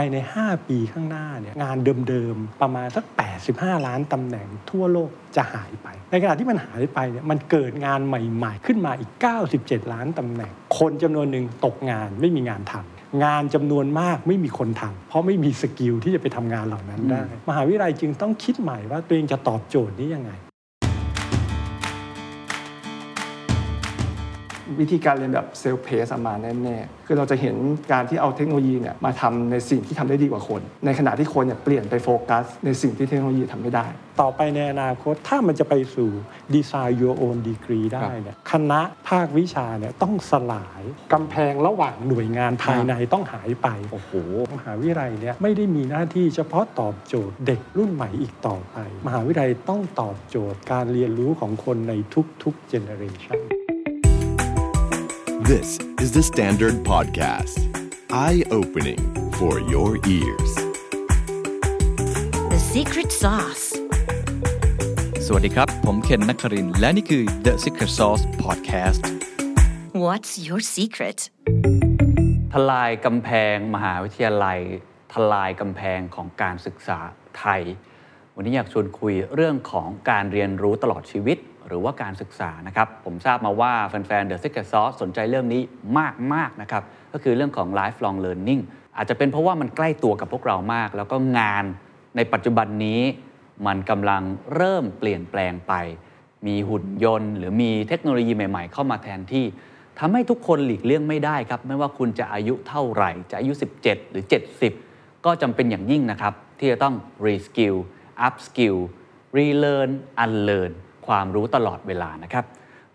ายใน 5 ปีข้างหน้าเนี่ยงานเดิมๆ ประมาณสัก 85 ล้านตำแหน่งทั่วโลกจะหายไป ในขณะที่มันหายไปเนี่ยมันเกิดงานใหม่ๆ ขึ้นมาอีก 97 ล้านตำแหน่ง คนจำนวนหนึ่งตกงานไม่มีงานทำงานจำนวนมากไม่มีคนทำเพราะไม่มี skill ที่จะไปทำงานเหล่านั้นได้ มหาวิทยาลัยจึงต้องคิดใหม่ว่าตัวเองจะตอบโจทย์นี้ยังไง วิธีการเรียนแบบ self-pace มาแน่ๆ คือเราจะเห็นการที่เอาเทคโนโลยีเนี่ยมาทำในสิ่งที่ทำได้ดีกว่าคน ในขณะที่คนเนี่ยเปลี่ยนไปโฟกัส ในสิ่งที่เทคโนโลยีทำไม่ได้ ต่อไปในอนาคตถ้ามันจะไปสู่ Design Your Own Degree ได้เนี่ยคณะภาควิชาเนี่ยต้องสลายกำแพงระหว่างหน่วยงานภายในต้องหายไปโอ้โหมหาวิทยาลัยเนี่ยไม่ได้มีหน้าที่เฉพาะตอบโจทย์เด็กรุ่นใหม่อีกต่อไป มหาวิทยาลัยต้องตอบโจทย์การเรียนรู้ของคนในทุกๆ generation This is the Standard Podcast. Eye opening for your ears. The secret sauce. สวัสดีครับ ผมเคนนักครินทร์และนี่คือ The Secret Sauce Podcast What's your secret? ทลายกำแพงมหาวิทยาลัย ทลายกำแพงของการศึกษาไทย วันนี้อยากชวนคุยเรื่องของการเรียนรู้ตลอดชีวิต หรือว่าการศึกษานะครับผมทราบมาว่าแฟนๆ The Secret Sauce สนใจเรื่องนี้มากๆนะครับก็คือเรื่องของ lifelong learning อาจจะเป็นเพราะว่ามันใกล้ตัวกับพวกเรามาก แล้วก็งานในปัจจุบันนี้ มันกำลังเริ่มเปลี่ยนแปลงไป มีหุ่นยนต์ หรือมีเทคโนโลยีใหม่ ๆ เข้ามาแทนที่ทำให้ทุกคนหลีกเลี่ยงไม่ได้ครับ ไม่ว่าคุณจะอายุเท่าไหร่ จะอายุ 17 หรือ 70 ก็จำเป็นอย่างยิ่งนะครับ ที่จะต้อง reskill upskill relearn unlearn ความรู้ตลอดเวลานะครับ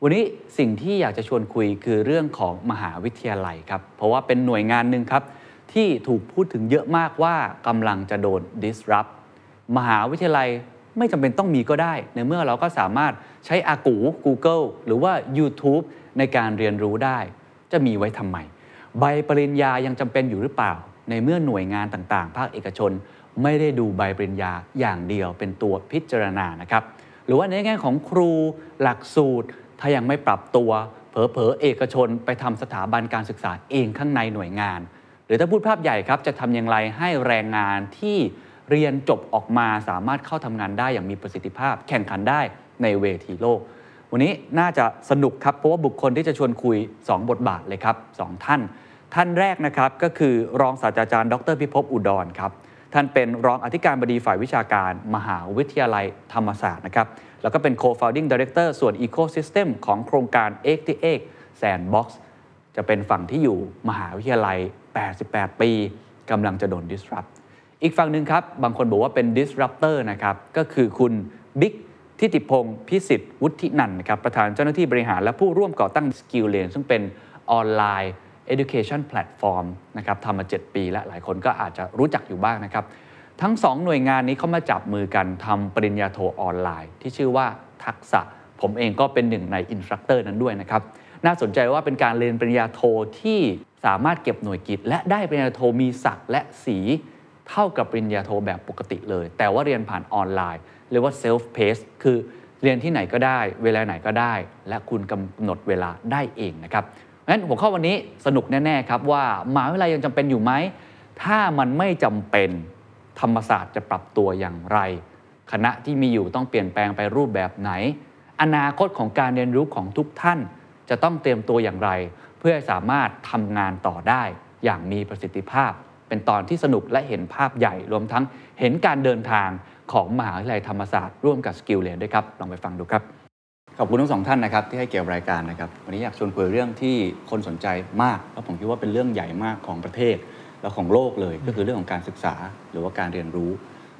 วันนี้สิ่งที่อยากจะชวนคุยคือเรื่องของมหาวิทยาลัยครับ เพราะว่าเป็นหน่วยงานหนึ่งครับ ที่ถูกพูดถึงเยอะมากว่ากำลังจะโดน disrupt มหาวิทยาลัยไม่จำเป็นต้องมีก็ได้ ในเมื่อเราก็สามารถใช้อากู Google หรือว่า YouTube ในการเรียนรู้ได้ จะมีไว้ทำไม ใบปริญญายังจำเป็นอยู่หรือเปล่า ในเมื่อหน่วยงานต่างๆ ภาคเอกชน ไม่ได้ดูใบปริญญาอย่างเดียวเป็นตัวพิจารณานะครับ หรือว่าในแง่ของครูหลักสูตร ถ้ายังไม่ปรับตัว เผลอๆเอกชนไปทำสถาบันการศึกษาเองข้างในหน่วยงาน หรือถ้าพูดภาพใหญ่ครับจะทำอย่างไรให้แรงงานที่เรียนจบออกมาสามารถเข้าทำงานได้อย่างมีประสิทธิภาพ แข่งขันได้ในเวทีโลก วันนี้น่าจะสนุกครับเพราะว่าบุคคลที่จะชวนคุย 2 บทบาทเลยครับ 2 ท่าน ท่านแรกนะครับก็คือรองศาสตราจารย์ ดรพิภพอุดรครับ ท่านเป็นรองอธิการบดีฝ่ายวิชาการ มหาวิทยาลัยธรรมศาสตร์นะครับ แล้วก็เป็น co-founding director ส่วน ecosystem ของโครงการ 88 Sandbox จะเป็นฝั่งที่อยู่มหาวิทยาลัย 88 ปีกำลังจะโดน disrupt อีกฝั่งหนึ่งครับ บางคนบอกว่าเป็น disruptor นะครับ ก็คือคุณบิ๊กทิติพงศ์พิสิทธิ์วุฒินันท์นะครับ ประธานเจ้าหน้าที่บริหารและผู้ร่วมก่อตั้ง SkillLane ซึ่งเป็นออนไลน์ education platform นะครับทำมา 7 ปีและหลายคนก็อาจจะรู้จักอยู่บ้างนะครับ ทั้ง 2 หน่วยงานนี้เข้ามาจับมือกันทำปริญญาโทออนไลน์ ที่ชื่อว่า TUXSA ผมเองก็เป็นหนึ่งใน instructor นั้นด้วยนะครับ น่าสนใจว่าเป็นการเรียนปริญญาโทที่สามารถเก็บหน่วยกิต และได้ปริญญาโทมีศักดิ์และสีเท่ากับปริญญาโทแบบปกติเลย แต่ว่าเรียนผ่านออนไลน์เรียกว่า self pace คือเรียนที่ไหนก็ได้ เวลาไหนก็ได้ และคุณกำหนดเวลาได้เองนะครับ งั้นหัวข้อวันนี้สนุกแน่ ๆ ครับว่ามหาวิทยาลัยยังจำเป็นอยู่ไหม ถ้ามันไม่จำเป็นธรรมศาสตร์จะปรับตัวอย่างไร คณะที่มีอยู่ต้องเปลี่ยนแปลงไปรูปแบบไหน อนาคตของการเรียนรู้ของทุกท่าน จะต้องเตรียมตัวอย่างไร เพื่อสามารถทำงานต่อได้อย่างมีประสิทธิภาพ เป็นตอนที่สนุกและเห็นภาพใหญ่รวมทั้งเห็นการเดินทางของมหาวิทยาลัยธรรมศาสตร์ร่วมกับ SkillLane ด้วยครับลองไปฟังดูครับ ขอบคุณทั้งสองท่านนะครับที่ให้เกียรติรายการนะครับวันนี้อยากชวนคุยเรื่องที่คนสนใจมากแล้วผมคิดว่าเป็นเรื่องใหญ่มากของประเทศและของโลกเลย ก็คือเรื่องของการศึกษาหรือว่าการเรียนรู้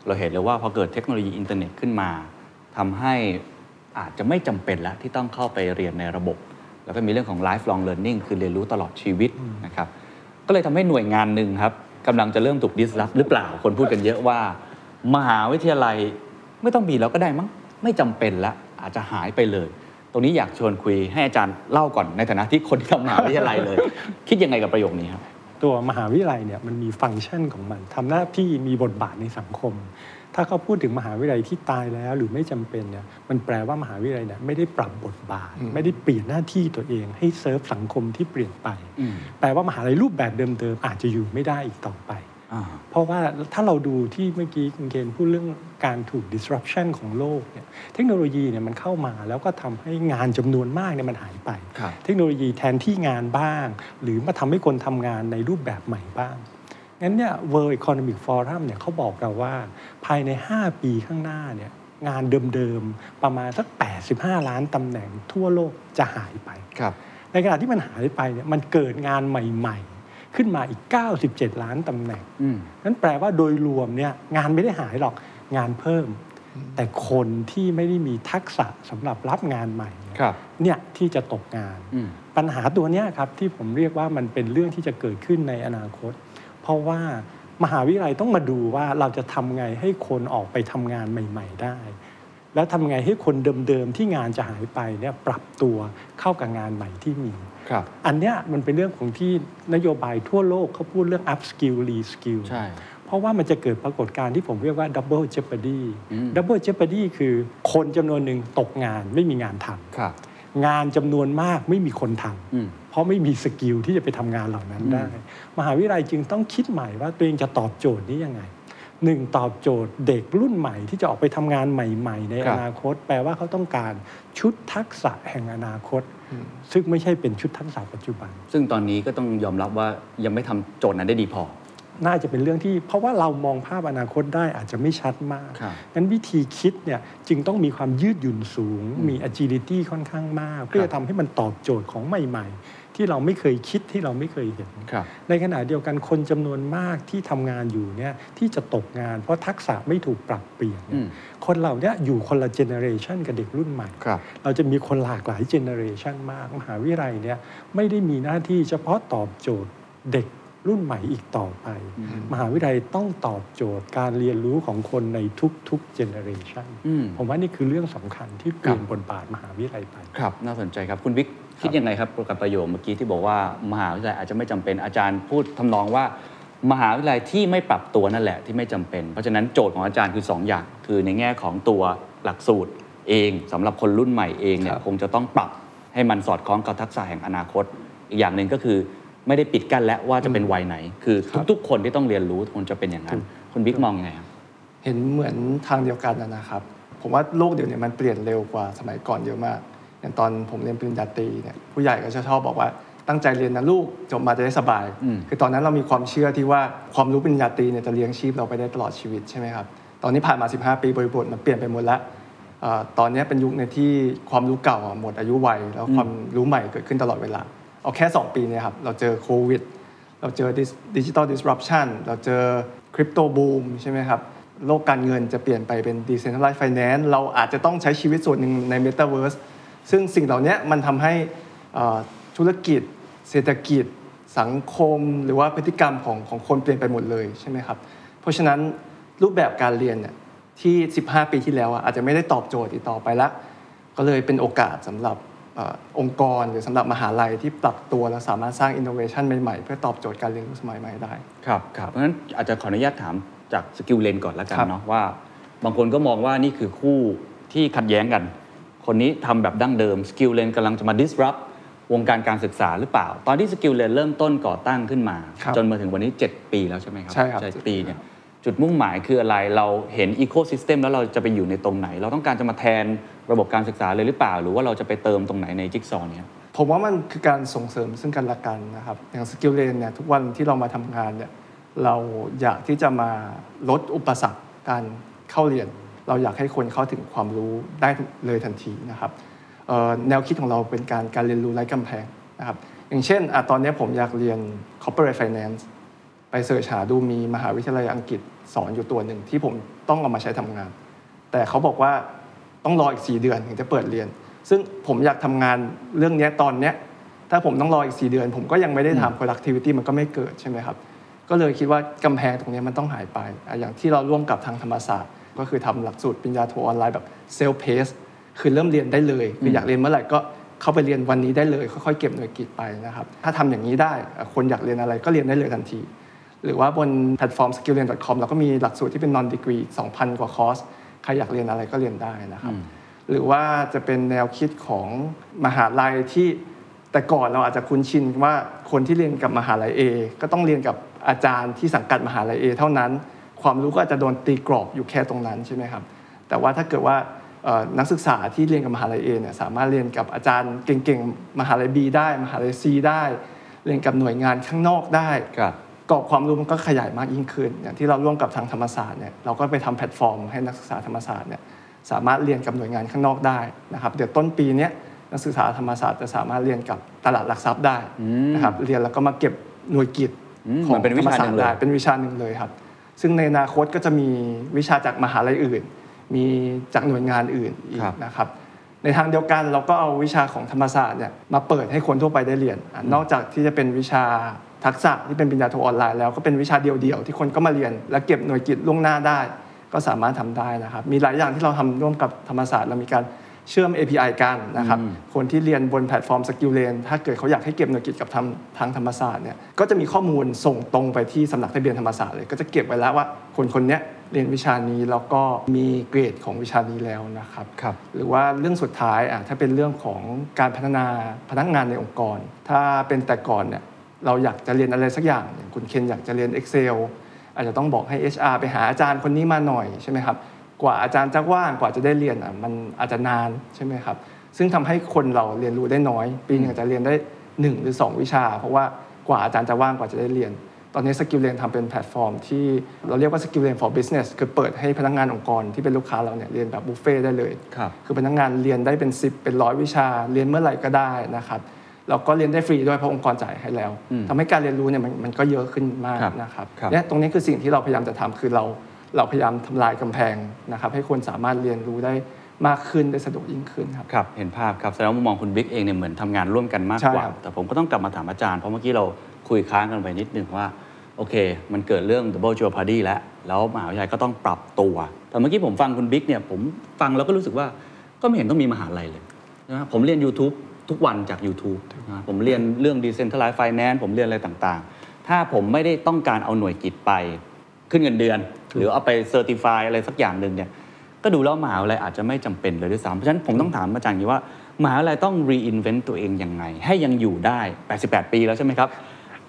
เราเห็นเลยว่าพอเกิดเทคโนโลยีอินเทอร์เน็ตขึ้นมาทำให้อาจจะไม่จำเป็นแล้วที่ต้องเข้าไปเรียนในระบบ แล้วก็มีเรื่องของ lifelong learning คือเรียนรู้ตลอดชีวิตนะครับก็เลยทำให้หน่วยงานหนึ่งครับกำลังจะเริ่มถูก disrupt หรือเปล่าคนพูดกันเยอะว่า มหาวิทยาลัยไม่ต้องมีแล้วก็ได้มั้งไม่จำเป็นละ อาจจะหายไปเลย ตรงนี้อยากชวนคุยให้อาจารย์เล่าก่อนในฐานะที่คนที่ทำมหาวิทยาลัยเลย คิดยังไงกับประโยคนี้ครับตัวมหาวิทยาลัยเนี่ยมันมีฟังก์ชันของมันทำหน้าที่มีบทบาทในสังคม ถ้าเขาพูดถึงมหาวิทยาลัยที่ตายแล้วหรือไม่จำเป็นเนี่ยมันแปลว่ามหาวิทยาลัยเนี่ยไม่ได้ปรับบทบาท ไม่ได้เปลี่ยนหน้าที่ตัวเอง ให้เซิร์ฟสังคมที่เปลี่ยนไปอืมแปลว่ามหาลัยรูปแบบเดิมๆอาจจะอยู่ไม่ได้อีกต่อไปอ่า เพราะว่าถ้าเราดูที่เมื่อกี้คุณเคนพูดเรื่องการถูก disruption ของโลกเนี่ยเทคโนโลยีเนี่ยมันเข้ามาแล้วก็ทำให้งานจำนวนมากเนี่ยมันหายไปครับเทคโนโลยีแทนที่งานบ้าง หรือมาทำให้คนทำงานในรูปแบบใหม่บ้างงั้นเนี่ย World Economic Forum เนี่ยเขาบอกเราว่าภายใน 5 ปีข้างหน้าเนี่ยงานเดิมๆ ประมาณสัก 85 ล้านตำแหน่งทั่วโลกจะหายไปครับในขณะที่มันหายไปเนี่ยมันเกิดงานใหม่ๆ ขึ้นมาอีก 97 ล้านตำแหน่งอืมนั้นแปลว่าโดยรวมเนี่ยงานไม่ได้หายหรอกงานเพิ่ม แต่คนที่ไม่ได้มีทักษะสำหรับรับงานใหม่เนี่ยครับเนี่ยที่จะตกงานอืมปัญหาตัวเนี้ยครับที่ผมเรียกว่ามันเป็นเรื่องที่จะเกิดขึ้นในอนาคต เพราะว่ามหาวิทยาลัยต้องมาดูว่าเราจะทำไงให้คนออกไปทำงานใหม่ ๆ ได้ แล้วทำไงให้คนเดิมๆที่งานจะหายไปเนี่ยปรับตัวเข้ากับงานใหม่ที่มี ครับ อันเนี้ยมันเป็นเรื่องของที่นโยบายทั่วโลกเขาพูดเรื่อง up skill re skill ใช่ เพราะว่ามันจะเกิดปรากฏการณ์ที่ผมเรียกว่า double jeopardy อืม double jeopardy คือคนจำนวนหนึ่งตกงานไม่มีงานทำครับ งานจำนวนมากไม่มีคนทำ อืม เพราะไม่มีสกิลที่จะไปทำงานเหล่านั้นอืมได้ มหาวิทยาลัยจึงต้องคิดใหม่ว่าตัวเองจะตอบโจทย์นี้ยังไง หนึ่งตอบโจทย์เด็กรุ่นใหม่ที่จะออกไปทำงานใหม่ ๆ ในอนาคต แปลว่าเขาต้องการชุดทักษะแห่งอนาคต ซึ่งไม่ใช่เป็นชุดทักษะปัจจุบัน ซึ่งตอนนี้ก็ต้องยอมรับว่ายังไม่ทำโจทย์นั้นได้ดีพอ น่าจะเป็นเรื่องที่ เพราะว่าเรามองภาพอนาคตได้อาจจะไม่ชัดมากครับงั้นวิธีคิดเนี่ยจึงต้องมีความยืดหยุ่นสูง มี agility ค่อนข้างมาก เพื่อจะทำให้มันตอบโจทย์ของใหม่ ๆ ที่เราไม่เคยคิดที่เราไม่เคยเห็นครับในขณะเดียวกันคนจำนวนมากที่ทำงานอยู่เนี่ยที่จะตกงาน เพราะทักษะไม่ถูกปรับเปลี่ยนเนี่ยอืมคนเหล่าเนี้อยู่คนละ generation กับเด็กรุ่นใหม่ครับเราจะมีคนหลากหลาย generation มาก มหาวิทยาลัยเนี่ยไม่ได้มีหน้าที่เฉพาะตอบโจทย์เด็กรุ่นใหม่อีกต่อไป มหาวิทยาลัยต้องตอบโจทย์การเรียนรู้ของคนในทุกๆ generation อืมผมว่านี่คือเรื่องสำคัญที่เปลี่ยนครับบทบาทมหาวิทยาลัยไป ครับ น่าสนใจครับ คุณบิ๊ก คิดยังไงครับกับประโยคเมื่อกี้ที่บอกว่า มหาวิทยาลัยอาจจะไม่จำเป็นอาจารย์พูดทำนองว่า มหาวิทยาลัยที่ไม่ปรับตัวนั่นแหละที่ไม่จำเป็น เพราะฉะนั้นโจทย์ของอาจารย์คือ 2 อย่าง คือในแง่ของตัวหลักสูตรเองสำหรับคนรุ่นใหม่เองเนี่ยครับคงจะต้องปรับให้มันสอดคล้องกับทักษะแห่งอนาคต อีกอย่างหนึ่งก็คือไม่ได้ปิดกั้นและว่าจะเป็นวัยไหน คือทุกๆ คนที่ต้องเรียนรู้ควรจะเป็นอย่างนั้นคุณวิกมองยังไงครับเห็นเหมือนทางเดียวกันนะครับ ผมว่าโลกเดี๋ยวนี้มันเปลี่ยนเร็วกว่าสมัยก่อนเยอะมาก อย่างตอนผมเรียนปริญญาตรีเนี่ยผู้ใหญ่ก็จะชอบบอกว่าตั้งใจเรียนนะลูกจบมาจะได้สบายอืมคือตอนนั้นเรามีความเชื่อที่ว่าความรู้ปริญญาตรีเนี่ยจะเลี้ยงชีพเราไปได้ตลอดชีวิตใช่ไหมครับตอนนี้ผ่านมา 15 ปีบริบทมันเปลี่ยนไปหมดแล้วเอ่อตอนนี้เป็นยุคในที่ความรู้เก่าอะหมดอายุวัยแล้วความรู้ใหม่เกิดขึ้นตลอดเวลา เอาแค่ 2 ปีเนี่ยครับเราเจอโควิด เราเจอดิจิตอลดิสรัปชันเราเจอคริปโตบูมใช่ไหมครับโลกการเงินจะเปลี่ยนไปเป็น Decentralized Finance เราอาจจะต้องใช้ชีวิตส่วนหนึ่งใน Metaverse ซึ่งสิ่งเหล่านี้มันทำให้เอ่อธุรกิจ เศรษฐกิจ สังคม หรือว่าพฤติกรรมของของคนเปลี่ยนไปหมดเลยใช่ไหมครับ เพราะฉะนั้นรูปแบบการเรียนเนี่ยที่ 15 ปีที่แล้วอะอาจจะไม่ได้ตอบโจทย์อีกต่อไปละ ก็เลยเป็นโอกาสสำหรับเออองค์กรหรือสำหรับมหาลัยที่ปรับตัวและสามารถสร้างอินโนเวชันใหม่ๆ เพื่อตอบโจทย์การเรียนรู้สมัยใหม่ได้ครับครับเพราะฉะนั้นอาจจะขออนุญาตถามจาก SkillLane ก่อนแล้วกันครับเนาะว่า บางคนก็มองว่านี่คือคู่ที่ขัดแย้งกัน คนนี้ทำแบบดั้งเดิม SkillLane กำลังจะมา disrupt วงการการศึกษาหรือเปล่า ตอนที่ SkillLane เริ่มต้นก่อตั้งขึ้นมาครับจนมาถึงวันนี้ 7 ปีแล้วใช่ไหมครับใช่ครับปีเนี่ยจุดมุ่งหมายคืออะไรเราเห็นอีโค y ิสเต็มแล้วเราจะไปอยู่ในตรงไหน เราต้องการจะมาแทนระบบการศึกษาเลยหรือเปล่า หรือว่าเราจะไปเติมตรงไหนในจิ๊กซอว์เนี้ยผมว่ามันคือการส่งเสริมซึ่งกันและกันนะครับอย่าง SkillLane เนี่ยทุกวันที่เรามาทำงานเนี่ยเราอยากที่จะมาลดอุปสรรคการเข้าเรียน เราอยากให้คนเข้าถึงความรู้ได้เลยทันทีนะครับเอ่อแนวคิดของเราเป็นการการเรียนรู้ไร้กำแพงนะครับอย่างเช่นอะตอนนี้ผมอยากเรียน corporate finance ไปเสิร์ชหาดูมีมหาวิทยาลัยอังกฤษสอนอยู่ตัวหนึ่งที่ผมต้องเอามาใช้ทำงาน แต่เขาบอกว่าต้องรออีก 4 เดือนถึงจะเปิดเรียน ซึ่งผมอยากทำงานเรื่องเนี้ยตอนเนี้ยถ้าผมต้องรออีก 4 เดือน ผมก็ยังไม่ได้ทำ productivity มันก็ไม่เกิดใช่ไหมครับ ก็เลยคิดว่ากำแพงตรงเนี้ยมันต้องหายไปอะอย่างที่เราร่วมกับทางธรรมศาสตร์ ก็คือทำหลักสูตรปริญญาโทออนไลน์แบบ self pace คือเริ่มเรียนได้เลยคืออยากเรียนเมื่อไหร่ก็เข้าไปเรียนวันนี้ได้เลย ค่อยๆเก็บหน่วยกิตไปนะครับ ถ้าทำอย่างนี้ได้อะคนอยากเรียนอะไรก็เรียนได้เลยทันที หรือว่าบนแพลตฟอร์ม skilllane.com เราก็มีหลักสูตรที่เป็น non degree 2,000 กว่าคอร์สใครอยากเรียนอะไรก็เรียนได้นะครับ หรือว่าจะเป็นแนวคิดของมหาลัยที่แต่ก่อนเราอาจจะคุ้นชินว่าคนที่เรียนกับมหาลัย A ก็ต้องเรียนกับอาจารย์ที่สังกัดมหาลัยเอเท่านั้น ความรู้ก็อาจจะโดนตีกรอบอยู่แค่ตรงนั้นใช่ไหมครับแต่ว่าถ้าเกิดว่าเอ่อนักศึกษาที่เรียนกับมหาลัยเอเนี่ยสามารถเรียนกับอาจารย์เก่งๆมหาลัยบีได้ มหาลัยซีได้ เรียนกับหน่วยงานข้างนอกได้ครับกรอบความรู้มันก็ขยายมากยิ่งขึ้น อย่างที่เราร่วมกับทางธรรมศาสตร์เนี่ยเราก็ไปทำแพลตฟอร์มให้นักศึกษาธรรมศาสตร์เนี่ยสามารถเรียนกับหน่วยงานข้างนอกได้นะครับเดี๋ยวต้นปีเนี้ยนักศึกษาธรรมศาสตร์จะสามารถเรียนกับตลาดหลักทรัพย์ได้นะครับเรียนแล้วก็มาเก็บหน่วยกิจอืมของมันเป็นธวิรรมชาศาหสนึ่ตงร์เลยได้เป็นวิชาหนึ่งเลยครับ ซึ่งในอนาคตก็จะมีวิชาจากมหาลัยอื่น มีจากหน่วยงานอื่นอีกครับนะครับ ในทางเดียวกันเราก็เอาวิชาของธรรมศาสตร์เนี่ยมาเปิดให้คนทั่วไปได้เรียนอะนอกจากที่จะเป็นวิชาทักษะที่เป็นปริญญาโทออนไลน์แล้วก็เป็นวิชาเดียวๆที่คนก็มาเรียน และเก็บหน่วยกิจล่วงหน้าได้ ก็สามารถทำได้นะครับ มีหลายอย่างที่เราทำร่วมกับธรรมศาสตร์เรามีการ เชื่อม API กันนะครับ คนที่เรียนบนแพลตฟอร์ม SkillLane ถ้าเกิดเขาอยากให้เก็บหน่วยกิตกับทางทางธรรมศาสตร์เนี่ยก็จะมีข้อมูลส่งตรงไปที่สำนักทะเบียนธรรมศาสตร์เลย ก็จะเก็บไว้แล้วว่าคนคนเนี้ยเรียนวิชานี้แล้วก็มีเกรดของวิชานี้แล้วนะครับครับหรือว่าเรื่องสุดท้ายอะถ้าเป็นเรื่องของการพัฒนาพนักงานในองค์กร ถ้าเป็นแต่ก่อนเนี่ยเราอยากจะเรียนอะไรสักอย่างอย่างคุณเคนอยากจะเรียน Excel อาจจะต้องบอกให้ HR ไปหาอาจารย์คนนี้มาหน่อยใช่ไหมครับ กว่าอาจารย์จะว่างกว่าจะได้เรียนอะมันอาจจะนานใช่ไหมครับ ซึ่งทำให้คนเราเรียนรู้ได้น้อย ปีหนึงอาจจะเรียนได้ 1 หรือ 2 วิชา เพราะว่ากว่าอาจารย์จะว่างกว่าจะได้เรียน ตอนนี้ SkillLane ทำเป็นแพลตฟอร์ม ที่เราเรียกว่าสกิลเลน for business คือเปิดให้พนักงานองค์กรที่เป็นลูกค้าเราเนี่ยเรียนแบบบุฟเฟ่ต์ได้เลยครับคือพนักงานเรียนได้เป็น 10 เป็นร้อยวิชา เรียนเมื่อไหร่ก็ได้นะครับแล้วก็เรียนได้ฟรีด้วยเพราะองค์กรจ่ายให้แล้วทำให้การเรียนรู้เนี่ยมันมันก็เยอะขึ้นมากครับนะครับครับเนี่ยตรงนี้คือสิ่งที่เราพยายามจะทำคือเรา เราพยายามทำลายกำแพงนะครับให้คนสามารถเรียนรู้ได้มากขึ้นได้สะดวกยิ่งขึ้นครับครับ เห็นภาพครับแสดงว่ามุมมองคุณบิ๊กเองเนี่ยเหมือนทำงานร่วมกันมากใช่กว่าครับแต่ผมก็ต้องกลับมาถามอาจารย์ เพราะเมื่อกี้เราคุยค้างกันไปนิดนึงว่า โอเค มันเกิดเรื่อง double jeopardy แล้ว แล้วมหาวิทยาลัยก็ต้องปรับตัว แต่เมื่อกี้ผมฟังคุณบิ๊กเนี่ยผมฟังแล้วก็รู้สึกว่าก็ไม่เห็นต้องมีมหาลัยเลยนะผมเรียน YouTube ทุกวันจาก YouTube นะผมเรียนเรื่อง decentralized finance ผมเรียนอะไรต่างๆ ถ้าผมไม่ได้ต้องการเอาหน่วยกิจไป ขึ้นเงินเดือน หรือเอาไปเซอร์ติฟายอะไรสักอย่างหนึ่งเนี่ยก็ดูแล้วมหาวิทยาลัยอาจจะไม่จำเป็นเลยด้วยซ้ำเพราะฉะนั้นผมต้องถามอาจารย์อย่างนี้ว่ามหาวิทยาลัยต้อง reinvent ตัวเองยังไง ให้ยังอยู่ได้ 88 ปีแล้วใช่ไหมครับ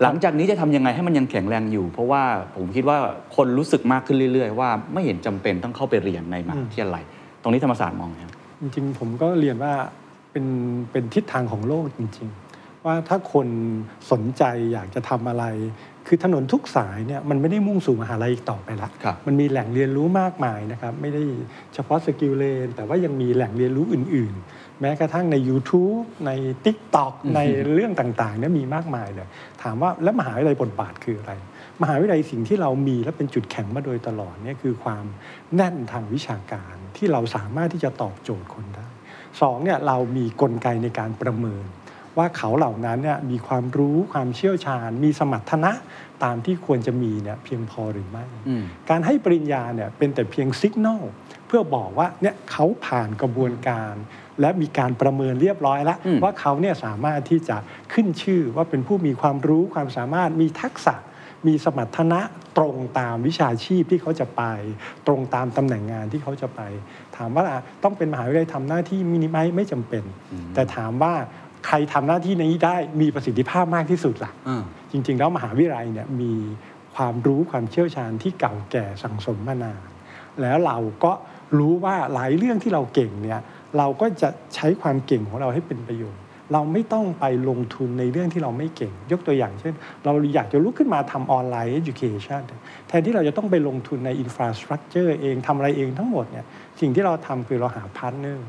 หลังจากนี้จะทำยังไงให้มันยังแข็งแรงอยู่ เพราะว่าผมคิดว่าคนรู้สึกมากขึ้นเรื่อย ๆ ว่าไม่เห็นจำเป็นต้องเข้าไปเรียนในมหาวิทยาลัย ตรงนี้ธรรมศาสตร์มองไงครับจริงๆผมก็เรียนว่าเป็นเป็นทิศทางของโลกจริง ๆ ว่าถ้าคนสนใจอยากจะทำอะไร คือถนนทุกสายเนี่ยมันไม่ได้มุ่งสู่มหาลัยอีกต่อไปละครับมันมีแหล่งเรียนรู้มากมายนะครับไม่ได้เฉพาะ SkillLane แต่ว่ายังมีแหล่งเรียนรู้อื่น ๆ แม้กระทั่งใน YouTube ใน TikTok ในเรื่องต่างๆเนี่ยมีมากมายเลย ถามว่าแล้วมหาวิทยาลัยบทบาทคืออะไร มหาวิทยาลัยสิ่งที่เรามีและเป็นจุดแข็งมาโดยตลอดเนี่ยคือความแน่นทางวิชาการที่เราสามารถที่จะตอบโจทย์คนได้สองเนี่ยเรามีกลไกในการประเมิน ว่าเขาเหล่านั้นเนี่ยมีความรู้ความเชี่ยวชาญ มีสมรรถนะตามที่ควรจะมีเนี่ยเพียงพอหรือไม่อืมการให้ปริญญาเนี่ยเป็นแต่เพียงสัญญาณเพื่อบอกว่าเนี่ยเขาผ่านกระบวนการ และมีการประเมินเรียบร้อยแล้วอืมว่าเขาเนี่ยสามารถที่จะขึ้นชื่อว่าเป็นผู้มีความรู้ความสามารถมีทักษะมีสมรรถนะตรงตามวิชาชีพที่เขาจะไป ตรงตามตำแหน่งงานที่เขาจะไป ถามว่าต้องเป็นมหาวิทยาลัยทำหน้าที่มินิไหมไม่จำเป็น แต่ถามว่า ใครทำหน้าที่นี้ได้มีประสิทธิภาพมากที่สุดล่ะอ่าจริง ๆ แล้วมหาวิทยาลัยเนี่ยมีความรู้ความเชี่ยวชาญที่เก่าแก่สังสมมานาน แล้วเราก็รู้ว่าหลายเรื่องที่เราเก่งเนี่ยเราก็จะใช้ความเก่งของเราให้เป็นประโยชน์ เราไม่ต้องไปลงทุนในเรื่องที่เราไม่เก่ง ยกตัวอย่างเช่น เราอยากจะลุกขึ้นมาทำออนไลน์ education แทนที่เราจะต้องไปลงทุนใน infrastructure เองทำอะไรเองทั้งหมดเนี่ยสิ่งที่เราทำคือเราหา partner